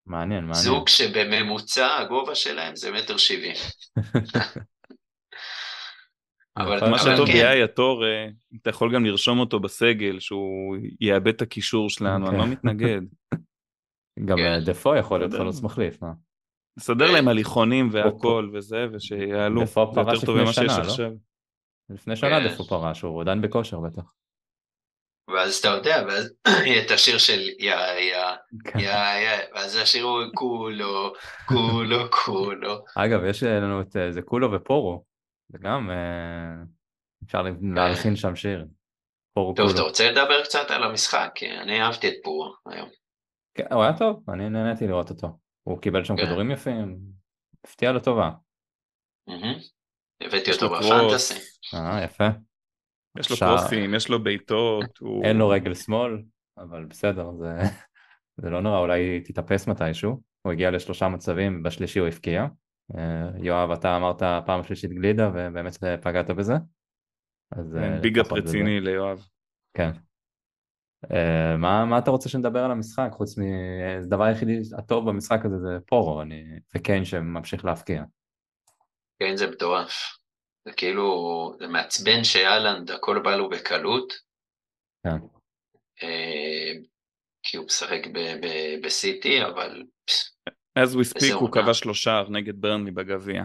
מעניין, מעניין. זוג שבממוצע הגובה שלהם זה מטר שבעים. אבל- מה. שטוב כן. ביאיה טור, אה, אתה יכול גם לרשום אותו בסגל, שהוא יאבד את הקישור שלנו, אני לא כן. מתנגד. גם כן. דפו יכול להיות. חלוץ מחליף, מה? נסדר. להם הליכונים והכל וזה, ושיעלו. יותר טוב לפני ממה שיש שנה, לא? עכשיו. לפני שנה כן. דפו פרש, הוא עדיין בכושר בטח. ואז אתה יודע, ואז יהיה את השיר של יא יא. יא יא, ואז השיר הוא כולו, כולו, כולו. אגב, יש לנו את אה, זה כולו ופורו, זה גם אה, אפשר להלחין שם שיר. טוב, אתה. רוצה לדבר קצת על המשחק? כי אני אהבתי את פורו היום. כן, הוא היה טוב, אני נהניתי לראות אותו. הוא קיבל שם כן. כדורים יפים, הפתיע לטובה. הבאתי אותו לו בפנטסי. אה, יפה. יש לו. קרוסים, יש לו בעיטות. אין לו רגל שמאל, אבל בסדר, זה, זה לא נורא, אולי תתאפס מתישהו. הוא הגיע לשלושה מצבים, בשלישי הוא הבקיע. אה, יואב, אתה אמרת פעם שלישית גלידה, ובאמת פגעת בזה. אז אה, כן, לפחות בזה. רציני ליואב. כן. אה, מה, מה אתה רוצה שנדבר על המשחק, חוץ מהדבר היחידי הטוב במשחק הזה זה פורו, אני... וקיין שממשיך להפקיע. כן, זה מטורף. זה כאילו, זה מעצבן שאלנד, הכל בא לו בקלות. כן. כי הוא משחק ב- ב- בסיטי, אבל as we speak איזה הוא. כבש לו שער נגד ברנלי בגביע.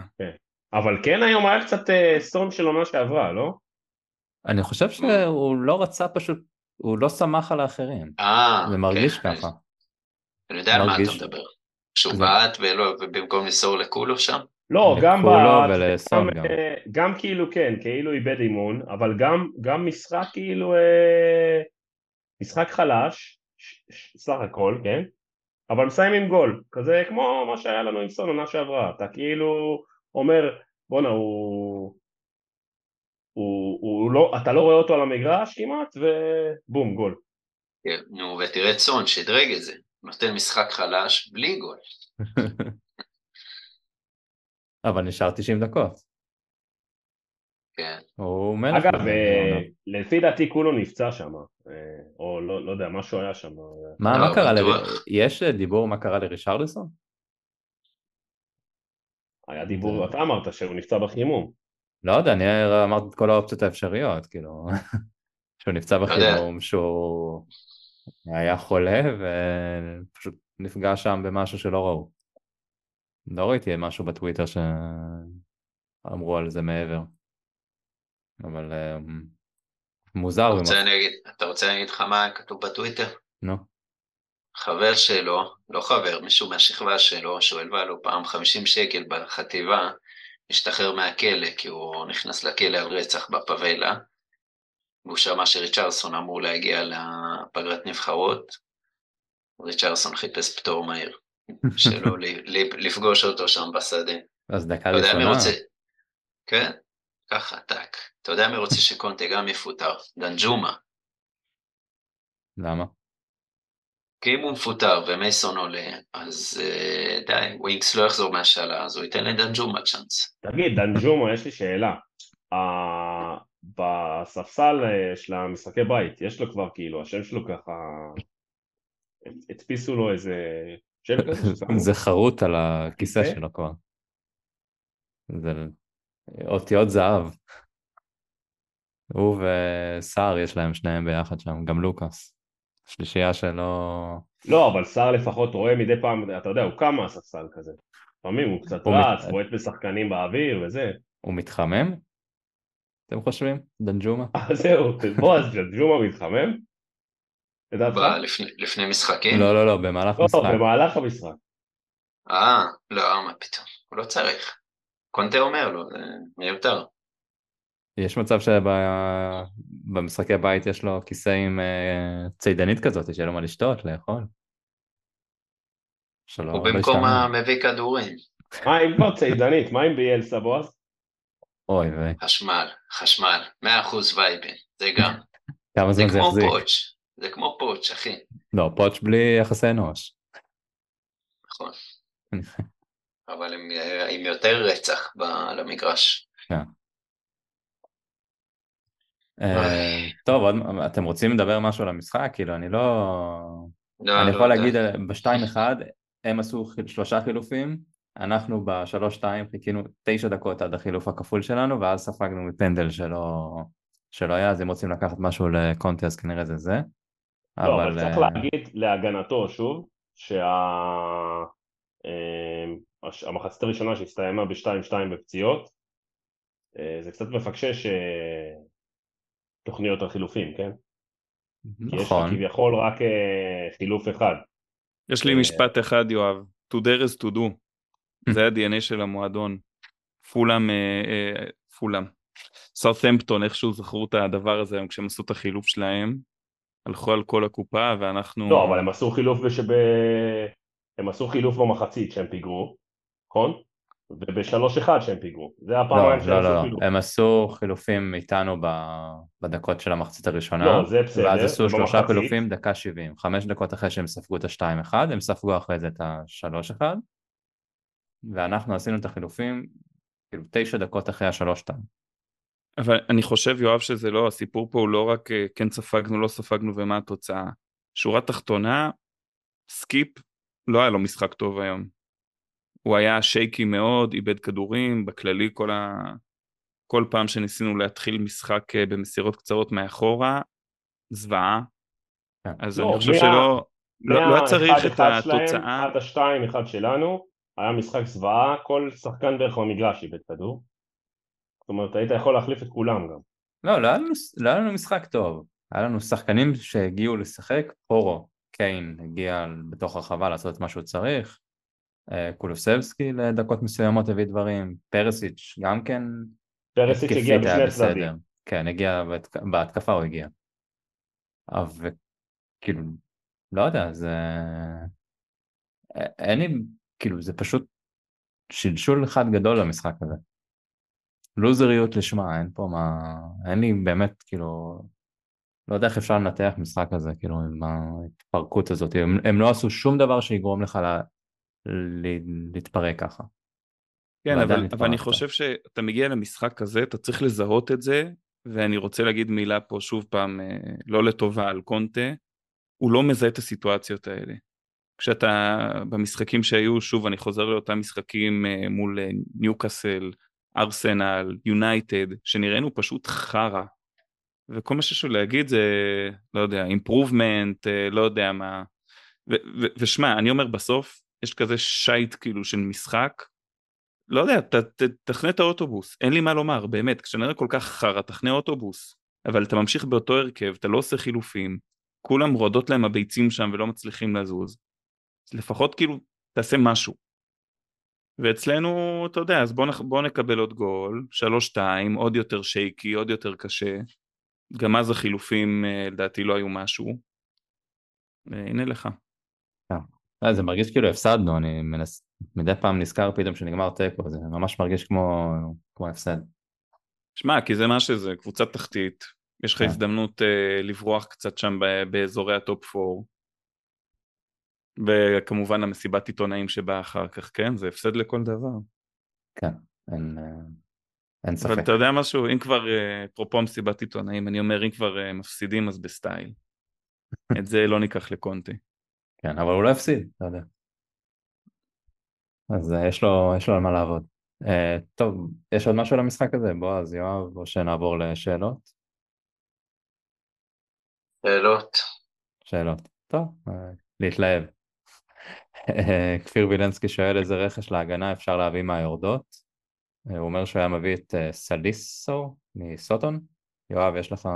אבל כן היום היה קצת אה, סון של עונה שעברה, לא? אני חושב שהוא לא רצה פשוט, הוא לא סמך על האחרים. אה, זה מרגיש כן, ככה. אני יודע על מה אתה מדבר. שהוא בעט ובמקום למסור לכולו שם? לא, גם לקולו ב... ולסון גם, גם. אה, גם כאילו כן, כאילו איבד אימון, אבל גם, גם משחק כאילו, אה, משחק חלש, ש- ש- סך הכל, כן? אבל מסיים עם גול, כזה כמו מה שהיה לנו עם סון עונה שעברה, אתה כאילו אומר, בואנה הוא... הוא, הוא לא, אתה לא רואה אותו על המגרש כמעט, ובום, גול. כן, נו, ותראה סון, שדרג את זה. נותן משחק חלש בלי גול. אבל נשאר 90 דקות. כן. הוא מלך. אגב, אה, העונה. לפי דעתי כולו נפצע שם, אה, או לא, לא יודע, משהו היה שם. מה, לא, מה קרה, ל... יש דיבור מה קרה לרישרליסון? היה דיבור, אתה אמרת שהוא נפצע בחימום. לא יודע, אני אמרתי את כל האופציות האפשריות, כאילו, שהוא נפצע יודע. בחימום, שהוא היה חולה ופשוט נפגע שם במשהו שלא ראו. לא ראיתי משהו בטוויטר שאמרו על זה מעבר. אבל אה, מוזר. אתה רוצה אני אגיד- אתה רוצה אני אגיד לך מה כתוב בטוויטר? נו, חבר שלו, לא חבר, מישהו מהשכבה שלו, הלווה לו פעם 50 שקל בחטיבה, השתחרר מהכלא, כי הוא נכנס לכלא על רצח בפאבלה, והוא שמע שריצ'רסון אמור להגיע לפגרת נבחרות, ריצ'רסון חיפש פטור מהיר, שלא לפגוש אותו שם בשדה. אז דקה אתה יודע מי ראשונה. רוצה... כן, ככה, טאק. אתה יודע מי רוצה שקונטה גם יפוטר? דנג'ומה. למה? כי אם הוא מפוטר ומייסון עולה, אז אה, די, ווינקס לא יחזור מהשאלה, אז הוא ייתן לדנג'ומה צ'אנס. תגיד, דנג'ומה, יש לי שאלה. ה- בספסל אה, של המשחקי בית, יש לו כבר כאילו, השם שלו ככה... הדפיסו לו איזה שם כזה ששמו? זה חרוט על הכיסא כיסא? שלו כבר. זה אותיות זהב. הוא וסער יש להם שניהם ביחד שם, גם לוקאס. שלישייה שלו... לא, אבל סער לפחות רואה מדי פעם, אתה יודע, הוא קם מהספסל כזה. לפעמים הוא קצת הוא רץ, מת- בועט בשחקנים באוויר וזה. הוא מתחמם? אתם חושבים? דנג'ומה? אה, זהו, בוא, אז דנג'ומה מתחמם? לפני- משחקים? לא, לא, לא, במהלך לא, משחק. במהלך המשחק. אה, לא, מה פתאום, הוא לא צריך. קונטה אומר לו, זה מיותר. יש מצב שבמשחקי בית יש לו כיסא עם אה, צידנית כזאת, שיהיה לו מה לשתות, לאכול. שלא הוא לא במקום. המביא כדורים. מה אם כבר צידנית? מה עם ביאלסה בועז? אוי ויי, חשמל, חשמל, 100% וייבין, זה גם. כמה זה זמן זה כמו יחזיק? פוץ', זה כמו פוץ', אחי. לא, פוטש בלי יחסי אנוש. נכון. אבל עם, עם יותר רצח ב- על המגרש. אה, טוב, עוד- אתם רוצים לדבר משהו על המשחק? כאילו, אני לא... לא, אני לא יכול. להגיד, אה, בשתיים אחד, הם עשו שלושה חילופים, אנחנו בשלוש שתיים חיכינו תשע דקות עד החילוף הכפול שלנו, ואז ספגנו מפנדל שלא, שלא היה, אז אם רוצים לקחת משהו לקונטי אז כנראה זה זה. לא, אבל צריך אה, להגיד להגנתו שוב, שהמחצית הראשונה שהסתיימה ב-2-2 בפציעות, אה, זה קצת מפקשש אה, תוכניות החילופים, כן? כי יש לך נכון, כביכול רק אה, חילוף אחד. יש לי משפט אחד, יואב. To dare is to do. זה ה-DNA של המועדון. פולאם, פולאם. סאות'מפטון, איכשהו זכרו את הדבר הזה היום כשהם עשו את החילוף שלהם. הלכו על כל הקופה ואנחנו... לא, אבל הם עשו חילוף בשב... הם עשו חילוף במחצית שהם פיגרו, נכון? ובשלוש אחד שהם פיגרו. זה לא, הפעמיים שהם לא, לא, לא. הם עשו חילופים איתנו ב- בדקות של המחצית הראשונה, לא, זה בסדר, ואז עשו שלושה במחצית. חילופים דקה 70, חמש דקות אחרי שהם ספגו את ה-2-1, הם ספגו אחרי זה את ה-3-1, ואנחנו עשינו את החילופים כאילו תשע דקות אחרי ה-3-2. אבל אני חושב, יואב, שזה לא, הסיפור פה הוא לא רק אה, כן ספגנו, לא ספגנו ומה התוצאה. שורה תחתונה, סקיפ, לא היה לו משחק טוב היום. הוא היה shaky מאוד, איבד כדורים, בכללי כל, ה... כל פעם שניסינו להתחיל משחק אה, במסירות קצרות מאחורה, זוועה. כן. אז לא, אני חושב מה- שלא לא, לא היה צריך את התוצאה. עד השתיים אחד שלנו, היה משחק זוועה, כל שחקן בערך במגרש איבד כדור. זאת אומרת, היית יכול להחליף את כולם גם. לא, לא היה, לנו, לא היה לנו משחק טוב, היה לנו שחקנים שהגיעו לשחק, פורו, קיין הגיע בתוך הרחבה לעשות את מה שהוא צריך, קולוסבסקי לדקות מסוימות הביא דברים, פרסיץ' גם כן פרסיץ' הגיע בשני הצדדים. כן, הגיע, בהתק- בהתקפה הוא הגיע. אבל כאילו, לא יודע, זה... א- אין לי, כאילו, זה פשוט שלשול אחד גדול למשחק הזה. לוזריות לשמה, אין פה מה... אין לי באמת, כאילו... לא יודע איך אפשר לנתח משחק כזה, כאילו, עם ההתפרקות הזאת. הם, הם לא עשו שום דבר שיגרום לך להתפרק ככה. כן, אבל, אבל אני. חושב שאתה מגיע למשחק כזה, אתה צריך לזהות את זה, ואני רוצה להגיד מילה פה שוב פעם, אה, לא לטובה על קונטה, הוא לא מזהה את הסיטואציות האלה. כשאתה במשחקים שהיו, שוב אני חוזר לאותם משחקים אה, מול אה, ניוקאסל, ארסנל, יונייטד, שנראינו פשוט חרא. וכל מה שיש לו להגיד זה, לא יודע, improvement, לא יודע מה. ושמע, אני אומר בסוף, יש כזה shite כאילו של משחק, לא יודע, ת, ת, תחנה את האוטובוס, אין לי מה לומר, באמת, כשנראה כל כך חרא, תחנה אוטובוס. אבל אתה ממשיך באותו הרכב, אתה לא עושה חילופים, כולם רועדות להם הביצים שם ולא מצליחים לזוז. לפחות כאילו, תעשה משהו. ואצלנו, אתה יודע, אז בוא, בוא נקבל עוד גול, שלוש-שתיים, עוד יותר שייקי, עוד יותר קשה. גם אז החילופים, אה, לדעתי, לא היו משהו. והנה לך. אה, זה מרגיש כאילו הפסדנו, אני מנס... מדי פעם נזכר פתאום שנגמר תיקו, זה ממש מרגיש כמו, כמו הפסד. שמע, כי זה מה שזה, קבוצת תחתית, יש לך כן. הזדמנות אה, לברוח קצת שם ב- באזורי ה top 4. וכמובן המסיבת עיתונאים שבאה אחר כך, כן? זה הפסד לכל דבר. כן, אין, אה, אין אבל ספק. אתה יודע משהו, אם כבר, אפרופו מסיבת עיתונאים, אני אומר, אם כבר אה, מפסידים אז בסטייל. את זה לא ניקח לקונטי. כן, אבל הוא לא הפסיד, אתה יודע. אז אה, יש לו, יש לו על מה לעבוד. אה, טוב, יש עוד משהו למשחק הזה? בועז, יואב, או שנעבור לשאלות? שאלות. שאלות. טוב, אה, להתלהב. אה, כפיר וילנסקי שואל איזה רכש להגנה אפשר להביא מהיורדות. אה, הוא אומר שהוא היה מביא את אה, סליסו מסוטון. יואב, יש לך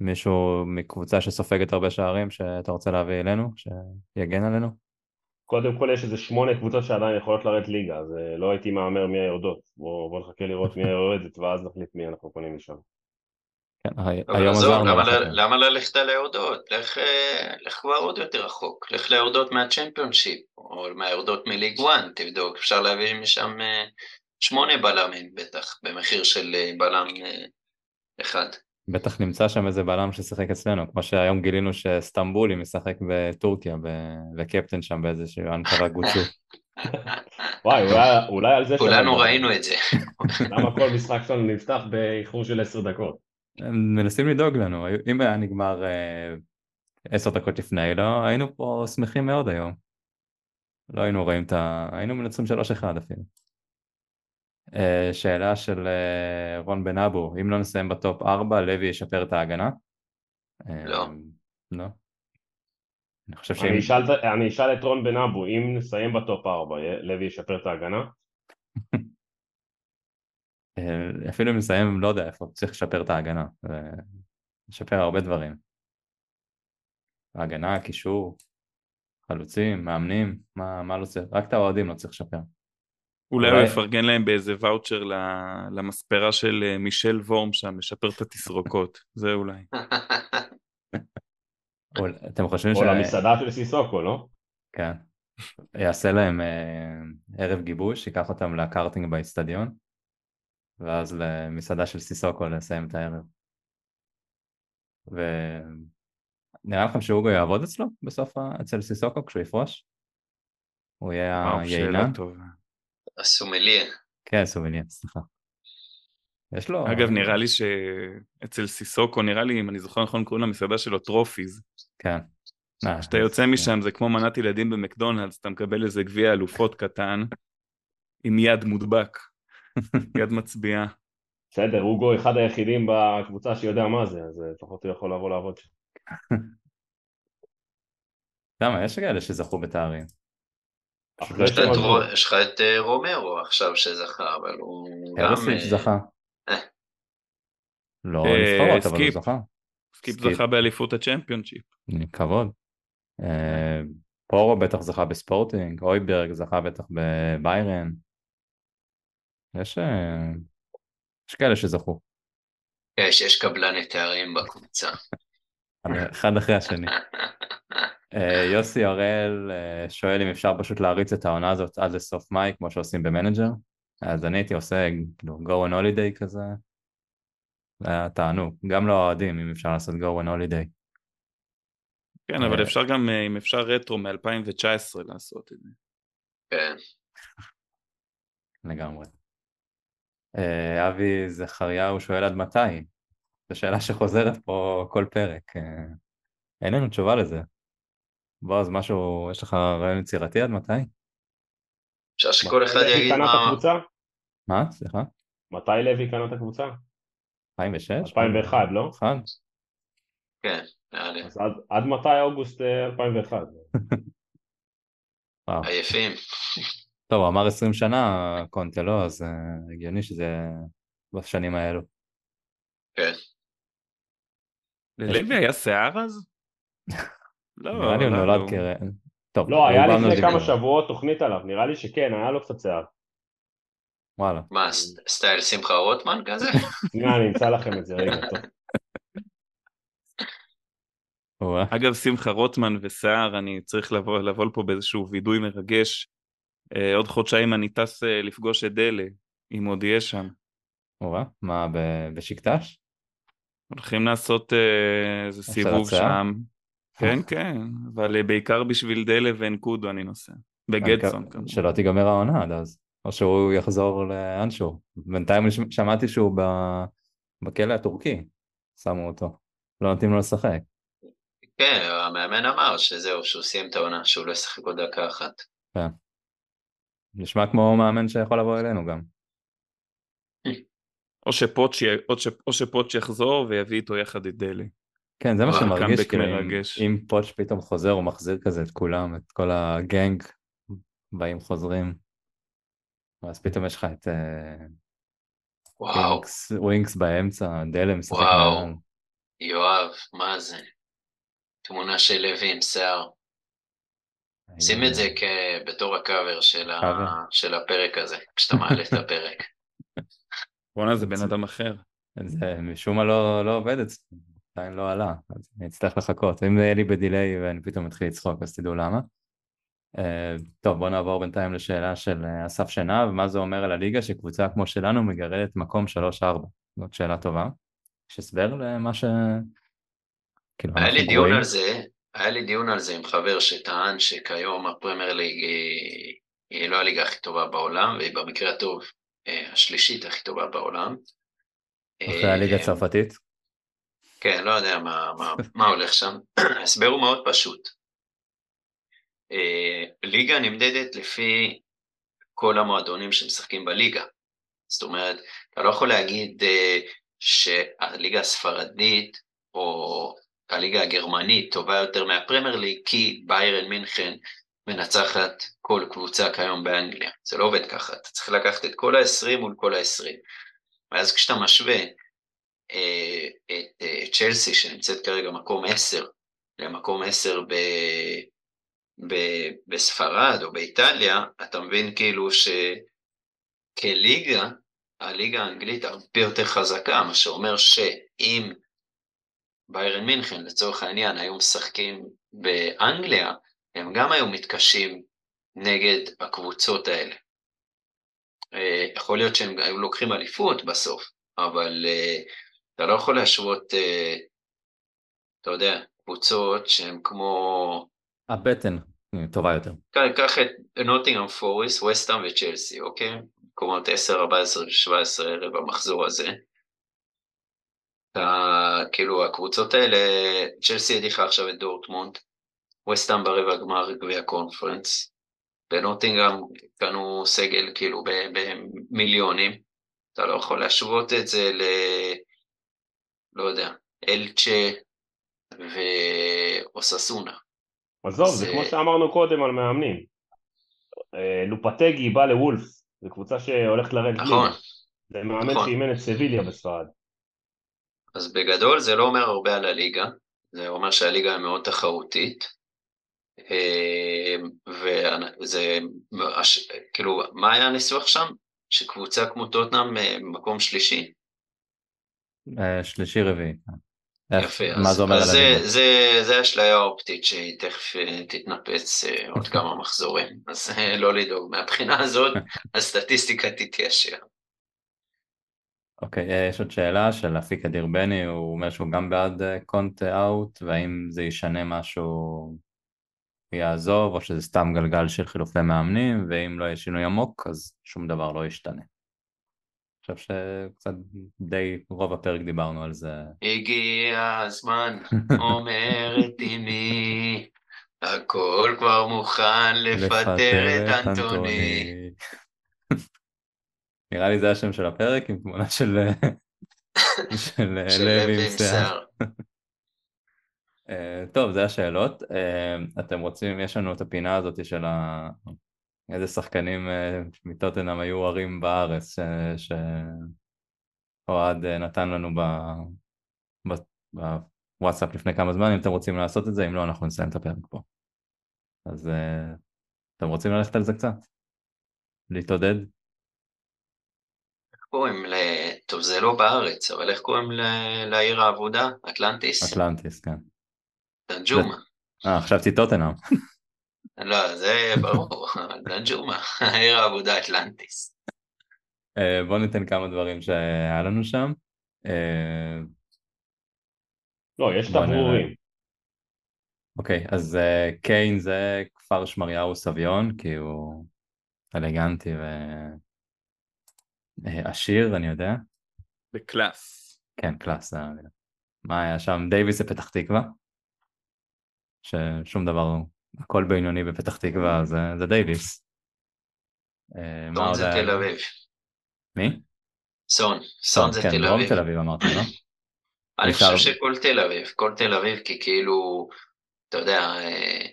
מישהו מקבוצה שסופגת הרבה שערים שאתה רוצה להביא אלינו, שיגן עלינו? קודם כל יש איזה שמונה קבוצות שעדיין יכולות לרדת ליגה, אז אה, לא הייתי מהמר מי היורדות. בואו בוא נחכה לראות מי היורדת ואז נחליט מי אנחנו קונים משם. כן, היום עזרנו למה. ל- למה ללכת על היורדות? לך אה, לך כבר עוד יותר רחוק. לך ליורדות מהצ'מפיונשיפ, או מהיורדות מליג 1, תבדוק, אפשר להביא משם אה, שמונה בלמים בטח, במחיר של בלם אחד. בטח נמצא שם איזה בלם ששיחק אצלנו, כמו שהיום גילינו שסטמבולי משחק בטורקיה ב- וקפטן שם באיזשהו אנקרה גוצ'ו. וואי, אולי, אולי על זה... כולנו. ראינו את זה. למה כל משחק שלנו נפתח באיחור של עשר דקות? הם מנסים לדאוג לנו, אם היה נגמר אה, עשר דקות לפני, לא היינו פה שמחים מאוד היום. לא היינו רואים את ה... היינו מנצחים שלוש אחד אפילו. אה, שאלה של אה, רון בן אבו, אם לא נסיים ב top 4, לוי ישפר את ההגנה? אה, לא. לא. אני חושב שאם... אני אשאל, את- אני אשאל את רון בן אבו, אם נסיים ב top 4, לוי ישפר את ההגנה? אפילו אם נסיים, לא יודע איפה, צריך לשפר את ההגנה. לשפר הרבה דברים. ההגנה, קישור, חלוצים, מאמנים, מה, מה לא צריך, רק את האוהדים לא צריך לשפר. אולי הוא יפרגן להם באיזה ואוצ'ר ל- למספרה של אה, מישל וורם שם, לשפר את התסרוקות, זה אולי. או- אתם חושבים ש... או למסעדה של סיסוקו, לא? כן. יעשה להם אה, ערב גיבוש, ייקח אותם לקארטינג באיצטדיון, ואז למסעדה של סיסוקו לסיים את הערב. ונראה לכם שאוגו יעבוד אצלו בסוף, אצל סיסוקו כשהוא יפרוש? הוא יהיה? טובה. הסומליה. כן, סובליה, סליחה. יש לו... אגב, נראה לי שאצל סיסוקו, נראה לי, אם אני זוכר נכון, קוראים למסעדה שלו טרופיז. כן. אה, כשאתה אז- יוצא משם זה כמו מנת ילדים במקדונלדס, אתה מקבל איזה גביע אלופות קטן עם יד מודבק, יד מצביעה. בסדר, אוגו אחד היחידים בקבוצה שיודע מה זה, אז אה, לפחות הוא יכול לבוא לעבוד שם. למה? יש כאלה שזכו בתארים. אחרי יש לך שהם את עזבו. רו- יש לך את אה, רומרו עכשיו שזכה, אבל הוא גם... ארוסיץ' אה, זכה. אה. לא אה, נבחרות, אבל הוא. זכה. סקיפ. זכה באליפות הצ'מפיונשיפ. כבוד. אה, פורו בטח זכה בספורטינג, אויברג זכה בטח בביירן. יש אה, יש כאלה שזכו, יש, יש קבלני תארים בקבוצה. אחד אחרי השני. אה, יוסי הראל אה, שואל אם אפשר פשוט להריץ את העונה הזאת עד לסוף מאי, כמו שעושים במנג'ר. אז אני הייתי עושה כאילו go on holiday כזה. זה היה תענוג, גם לאוהדים אם אפשר לעשות go on holiday. כן, אבל אה. אפשר גם, אם אפשר רטרו מ-2019 לעשות את זה. כן. לגמרי. אבי זכריהו שואל עד מתי? זו שאלה שחוזרת פה כל פרק. אין לנו תשובה לזה. בועז, משהו, יש לך רעיון יצירתי עד מתי? אפשר שכל אחד מתי לוי יגיד קנה את מה... הקבוצה? מה? סליחה? מתי לוי קנה את הקבוצה? 2006? 2001, לא? כן, נראה לי. אז עד, עד מתי אוגוסט אה, 2001? וואו. עייפים. טוב, הוא אמר 20 שנה קונטה, לא? אז אה, הגיוני שזה בשנים האלו. כן. ללוי היה שיער אז? לא, נראה לי הוא לא, נולד הוא- כ... טוב, לא, היה לפני כמה. שבועות תוכנית עליו, נראה לי שכן, היה לו קצת שיער. וואלה. מה, ס- סטייל שמחה רוטמן כזה? שנייה, אני אמצא לכם את זה רגע, טוב. אגב, שמחה רוטמן ושיער, אני צריך לבוא, לבוא לפה באיזשהו וידוי מרגש. אה, עוד חודשיים אני טס אה, לפגוש את דלה, אם עוד יהיה שם. או-אה. מה, ב- בשקטש? הולכים לעשות אה, איזה הצלת סיבוב? שם. כן, כן, אבל אה, בעיקר בשביל דלה ואנקודו אני נוסע. בגדסון כמובן. שלא תיגמר העונה עד אז. או שהוא יחזור לאנשהו. בינתיים שמעתי שהוא ב- בכלא הטורקי. שמו אותו. לא נותנים לו לשחק. כן, המאמן אמר שזהו, שהוא סיים את העונה, שהוא לא ישחק עוד דקה אחת. נשמע כמו מאמן שיכול לבוא אלינו גם. או שפוטש, י- או ש- או שפוטש יחזור ויביא איתו יחד את דלה. כן, זה מה שמרגיש, כאילו, אם- פוטש פתאום חוזר, הוא מחזיר כזה את כולם, את כל הגנג, באים חוזרים. ואז פתאום יש לך את אה, וואו, ווינקס, ווינקס באמצע, דלם משחק וואו. יואב, מה זה? תמונה של לוי עם שיער. שים את זה בתור הקאבר של, ה... של הפרק הזה, כשאתה מעלה את הפרק. בואנה זה בן אדם אחר. זה משום מה לא, לא עובד אצלי, עדיין לא עלה, אז אני אצטרך לחכות. אם יהיה לי ב delay ואני פתאום אתחיל לצחוק, אז תדעו למה. Uh, טוב, בואו נעבור בינתיים לשאלה של uh, אסף שנהב, מה זה אומר על הליגה שקבוצה כמו שלנו מגרדת מקום 3-4? זאת שאלה טובה. יש הסבר למה ש... כאילו, היה לי דיון? על זה, היה לי דיון על זה עם חבר שטען שכיום הפרמייר ליג היא, היא לא הליגה הכי טובה בעולם, והיא במקרה הטוב אה, השלישית הכי טובה בעולם. אחרי הליגה אה, הצרפתית? כן, לא יודע מה, מה, מה הולך שם. ההסבר הוא מאוד פשוט. אה, ליגה נמדדת לפי כל המועדונים שמשחקים בליגה. זאת אומרת, אתה לא יכול להגיד אה, שהליגה הספרדית או הליגה הגרמנית טובה יותר מהפרמייר ליג, כי ביירן מינכן מנצחת כל קבוצה כיום באנגליה. זה לא עובד ככה, אתה צריך לקחת את כל ה-20 מול כל ה-20. ואז כשאתה משווה את אה, צ'לסי, שנמצאת כרגע מקום 10, למקום 10 ב, ב, בספרד או באיטליה, אתה מבין כאילו שכליגה, הליגה האנגלית הרבה יותר חזקה, מה שאומר שאם ביירן מינכן לצורך העניין היו משחקים באנגליה, הם גם היו מתקשים נגד הקבוצות האלה. אה, יכול להיות שהם היו לוקחים אליפות בסוף, אבל אה, אתה לא יכול להשוות, אה, אתה יודע, קבוצות שהן כמו... הבטן טובה יותר. קח את נוטינגרם פוריס, וסטאם וצ'לסי, אוקיי? מקומות 10, 14 ו-17 ערב המחזור הזה. כאילו הקבוצות האלה, צ'לסי הדיחה עכשיו את דורטמונד, וסטאם ברבע גמר גביע קונפרנס, בנוטינגרם קנו סגל כאילו במיליונים, אתה לא יכול להשוות את זה ל... לא יודע, אלצ'ה ואוססונה. עזוב, זה... זה כמו שאמרנו קודם על מאמנים. אה, לופטגי בא לוולפס, זו קבוצה שהולכת לרדת נכון. זה מאמן נכון. שאימן את סביליה בספרד. אז בגדול זה לא אומר הרבה על הליגה, זה אומר שהליגה היא מאוד תחרותית, אה, וזה, כאילו, מה היה הניסוח שם? שקבוצה כמו טוטנאם אה, מקום שלישי? אה, שלישי רביעי. יפה, אז, אז זה, זה, זה אשליה אופטית שהיא תכף תתנפץ עוד כמה מחזורים, אז לא לדאוג, מהבחינה הזאת הסטטיסטיקה תתיישר. אוקיי, okay, יש עוד שאלה של אפיק אדיר בני, הוא אומר שהוא גם בעד קונט אאוט, והאם זה ישנה משהו יעזוב, או שזה סתם גלגל של חילופי מאמנים, ואם לא יהיה שינוי עמוק, אז שום דבר לא ישתנה. חושב שקצת די רוב הפרק דיברנו על זה. הגיע הזמן, אומרת אמי, הכל כבר מוכן לפטר את אנטוני. נראה לי זה השם של הפרק עם תמונה של לוי עם שיער. אה, טוב, זה השאלות. אה, אתם רוצים, יש לנו את הפינה הזאת של. איזה שחקנים אה, מטוטנאם היו ערים בארץ שאוהד נתן לנו בוואטסאפ לפני כמה זמן, אם אתם רוצים לעשות את זה, אם לא, אנחנו נסיים את הפרק פה. אז אתם רוצים ללכת על זה קצת? להתעודד? איך קוראים ל... טוב, זה לא בארץ, אבל איך קוראים לעיר העבודה? אטלנטיס? אטלנטיס, כן. דנג'ומה. אה, חשבתי טוטנאם. לא, זה ברור, דנג'ומה, העיר העבודה אטלנטיס. אה, בואו ניתן כמה דברים שהיה לנו שם. אה, לא, יש תברורים. אוקיי, אז קיין זה כפר שמריהו סביון, כי הוא אלגנטי ועשיר, אני יודע. ב class. כן, class. מה היה שם? דייוויס זה פתח תקווה. ששום דבר, הכל בינוני בפתח תקווה, זה, זה דייוויס. אה, סון זה תל אביב. מי? סון, סון זה כן, תל אביב. כן, תל אביב אמרתי, לא? אני חושב שכל תל אביב, כל תל אביב, כי כאילו, אתה יודע, אה,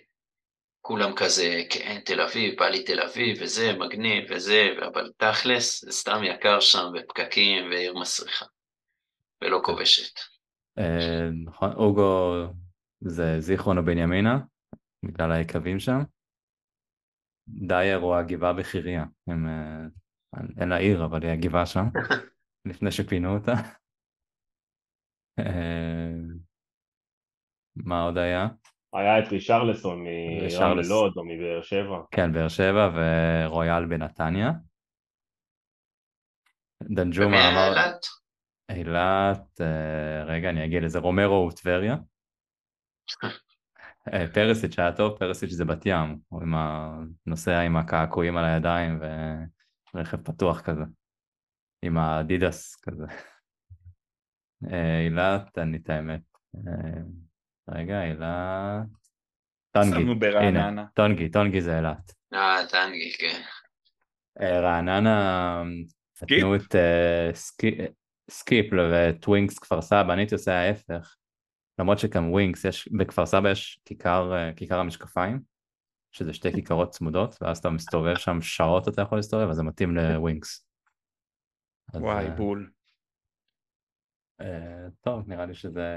כולם כזה, כן, תל אביב, בא לי תל אביב, וזה, מגניב, וזה, אבל תכלס, זה סתם יקר שם, ופקקים, ועיר מסריחה, ולא כן. כובשת. אה, נכון, אוגו זה זיכרון או בנימינה, בגלל היקבים שם. דייר הוא הגבעה בחירייה, הם, אה, אין לה עיר אבל היא הגבעה שם, לפני שפינו אותה. אה, מה עוד היה? היה את רישרלסון מרם לוד או מבאר שבע. כן, באר שבע ורויאל בנתניה. דנג'ומה אמר... אילת? אילת, אה, רגע אני אגיע לזה, רומרו הוא טבריה. אה, פרסיץ' היה טוב, פרסיץ' זה בת ים, הוא עם הנוסע עם הקעקועים על הידיים ורכב פתוח כזה, עם האדידס כזה. אה, אילת, לי את האמת. אה, רגע, אילת... טונגי, הנה, טונגי, טונגי זה אילת. אה, טנגנגה, כן. רעננה נתנו את סקיפ ווינקס כפר סבא, אני הייתי עושה ההפך. למרות שגם ווינקס, יש, בכפר סבא יש כיכר, אה, כיכר המשקפיים, שזה שתי כיכרות צמודות, ואז אתה מסתובב שם שעות אתה יכול להסתובב, אז זה מתאים לווינקס. וואי, אז, בול. אה, טוב, נראה לי שזה...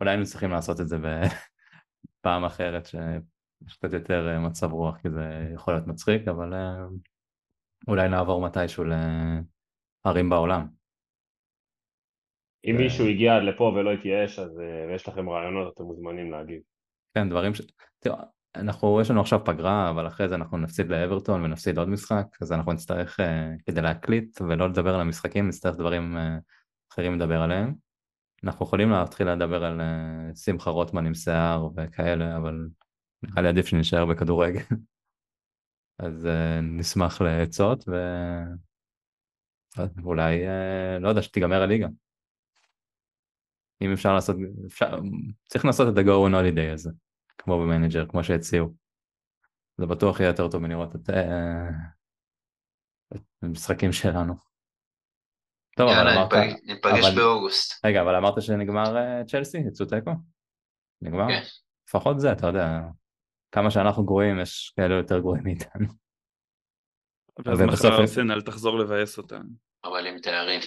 אולי היינו צריכים לעשות את זה בפעם אחרת, שיש קצת יותר מצב רוח, כי זה יכול להיות מצחיק, אבל אה, אולי נעבור מתישהו לערים בעולם. אם מישהו הגיע עד לפה ולא התייאש, אז uh, יש לכם רעיונות, אתם מוזמנים להגיב. כן, דברים ש... תראו, אנחנו, יש לנו עכשיו פגרה, אבל אחרי זה אנחנו נפסיד לאברטון ונפסיד עוד משחק, אז אנחנו נצטרך, אה, כדי להקליט ולא לדבר על המשחקים, נצטרך דברים אה, אחרים לדבר עליהם. אנחנו יכולים להתחיל לדבר על אה, שמחה רוטמן עם שיער וכאלה, אבל נראה לי עדיף שנשאר בכדורגל. אז נשמח לעצות, ואולי, לא יודע, שתיגמר הליגה. אם אפשר לעשות, אפשר, צריך לעשות את ה-go on holiday הזה. כמו במנג'ר, כמו שהציעו. זה בטוח יהיה יותר טוב מלראות את, אה, את המשחקים שלנו. טוב, אבל אמרת... ניפגש אבל... באוגוסט. רגע, אבל אמרת שנגמר אה, צ'לסי? יצאו תיקו? נגמר? כן. לפחות זה, אתה יודע. כמה שאנחנו גרועים, יש כאלה יותר גרועים מאיתנו. ואז מחר ארסנל תחזור לבאס אותנו. אבל עם תארים.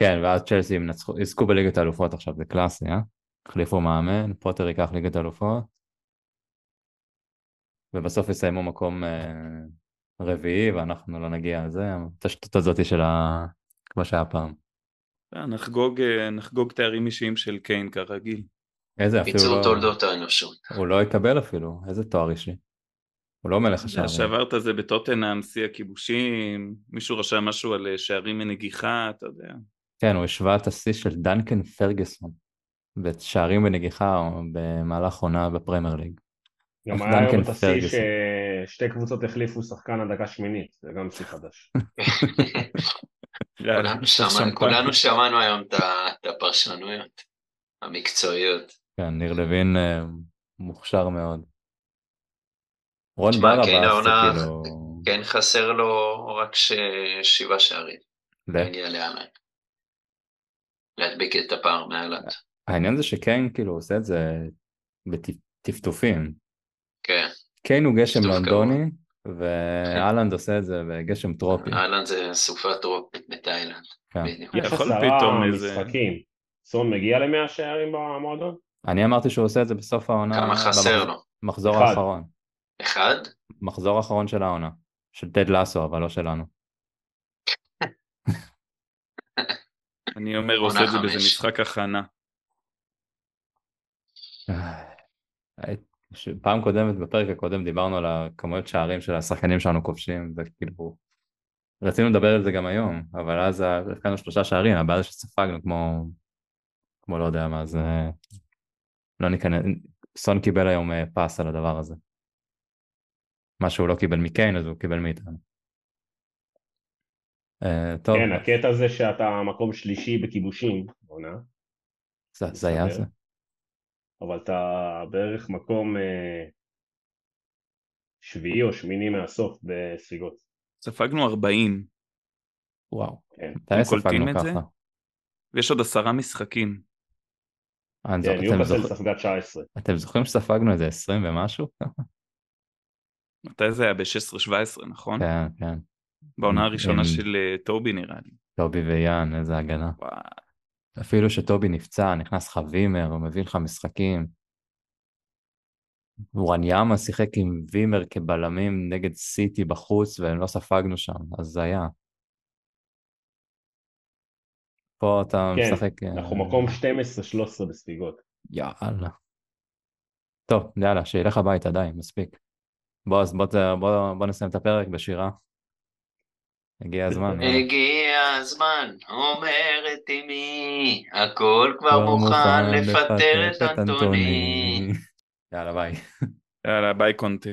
כן, ואז צ'לסי יזכו בליגת האלופות עכשיו, זה קלאסי, אה? החליפו מאמן, פוטר ייקח ליגת האלופות. ובסוף יסיימו מקום אה, רביעי ואנחנו לא נגיע לזה, את השטות הזאת של ה... כמו שהיה פעם. אה, נחגוג, אה, נחגוג תארים אישיים של קיין כרגיל. איזה אפילו לא... תולדות האנושות. הוא לא יקבל אפילו, איזה תואר אישי. הוא לא מלך השערים. שעברת זה בטוטנאם, שיא הכיבושים, מישהו רשם משהו על שערים מנגיחה, אתה יודע. כן, הוא השווה את השיא של דנקן פרגוסון, בשערים בנגיחה במהלך עונה בפרמייר ליג. גם היה היום את השיא ששתי קבוצות החליפו שחקן הדקה שמינית, זה גם שיא חדש. כולנו שמענו היום את הפרשנויות המקצועיות. כן, ניר לוין אה, מוכשר מאוד. רון בר הבא זה כאילו... כן חסר לו רק שבעה שערים. להגיע לאמן. להדביק את הפער מעלת. העניין זה שקיין כאילו עושה את זה בטפטופים. כן. קיין הוא גשם לונדוני, ואלנד עושה את זה בגשם טרופי. אהלנד זה סופה טרופית בתאילנד. כן. יכול פתאום איזה... משחקים. סון מגיע למאה שערים במועדון? אני אמרתי שהוא עושה את זה בסוף העונה. כמה חסר לו? מחזור האחרון. אחד? מחזור האחרון של העונה. של טד לאסו, אבל לא שלנו. אני אומר, עושה את זה באיזה משחק הכנה. פעם קודמת, בפרק הקודם דיברנו על הכמויות שערים של השחקנים שלנו כובשים, וכאילו, רצינו לדבר על זה גם היום, אבל אז הבקענו שלושה שערים, הבעיה שספגנו כמו, כמו לא יודע מה, זה לא ניכנס, סון קיבל היום אה, פס על הדבר הזה. מה שהוא לא קיבל מקיין אז הוא קיבל מאיתנו. Uh, טוב. כן, הקטע זה שאתה מקום שלישי בכיבושים, עונה. זה היה זה. אבל אתה בערך מקום אה, שביעי או שמיני מהסוף בספיגות. ספגנו 40. וואו. כן. מתי ספגנו ככה? ויש עוד עשרה משחקים. אה, כן, ניוקאסל ספגה 19. אתם זוכרים שספגנו איזה 20 ומשהו? מתי זה היה? ב-16-17, נכון? כן, כן. בעונה הראשונה של אה, טובי נראה לי. טובי ויאן, איזה הגנה. וואו. אפילו שטובי נפצע, נכנס לך וימר, הוא מביא לך משחקים. וואניאמה שיחק עם וימר כבלמים נגד סיטי בחוץ והם לא ספגנו שם, אז זה היה. פה אתה כן, משחק... כן, אנחנו מקום 12-13 בספיגות. יאללה. טוב, יאללה, שילך הביתה, די, מספיק. בוא, אז בוא, בוא, בוא נסיים את הפרק בשירה. הגיע הזמן. הגיע הזמן, אומרת אמי, הכל כבר מוכן לפטר את אנטוני. יאללה ביי. יאללה ביי קונטה.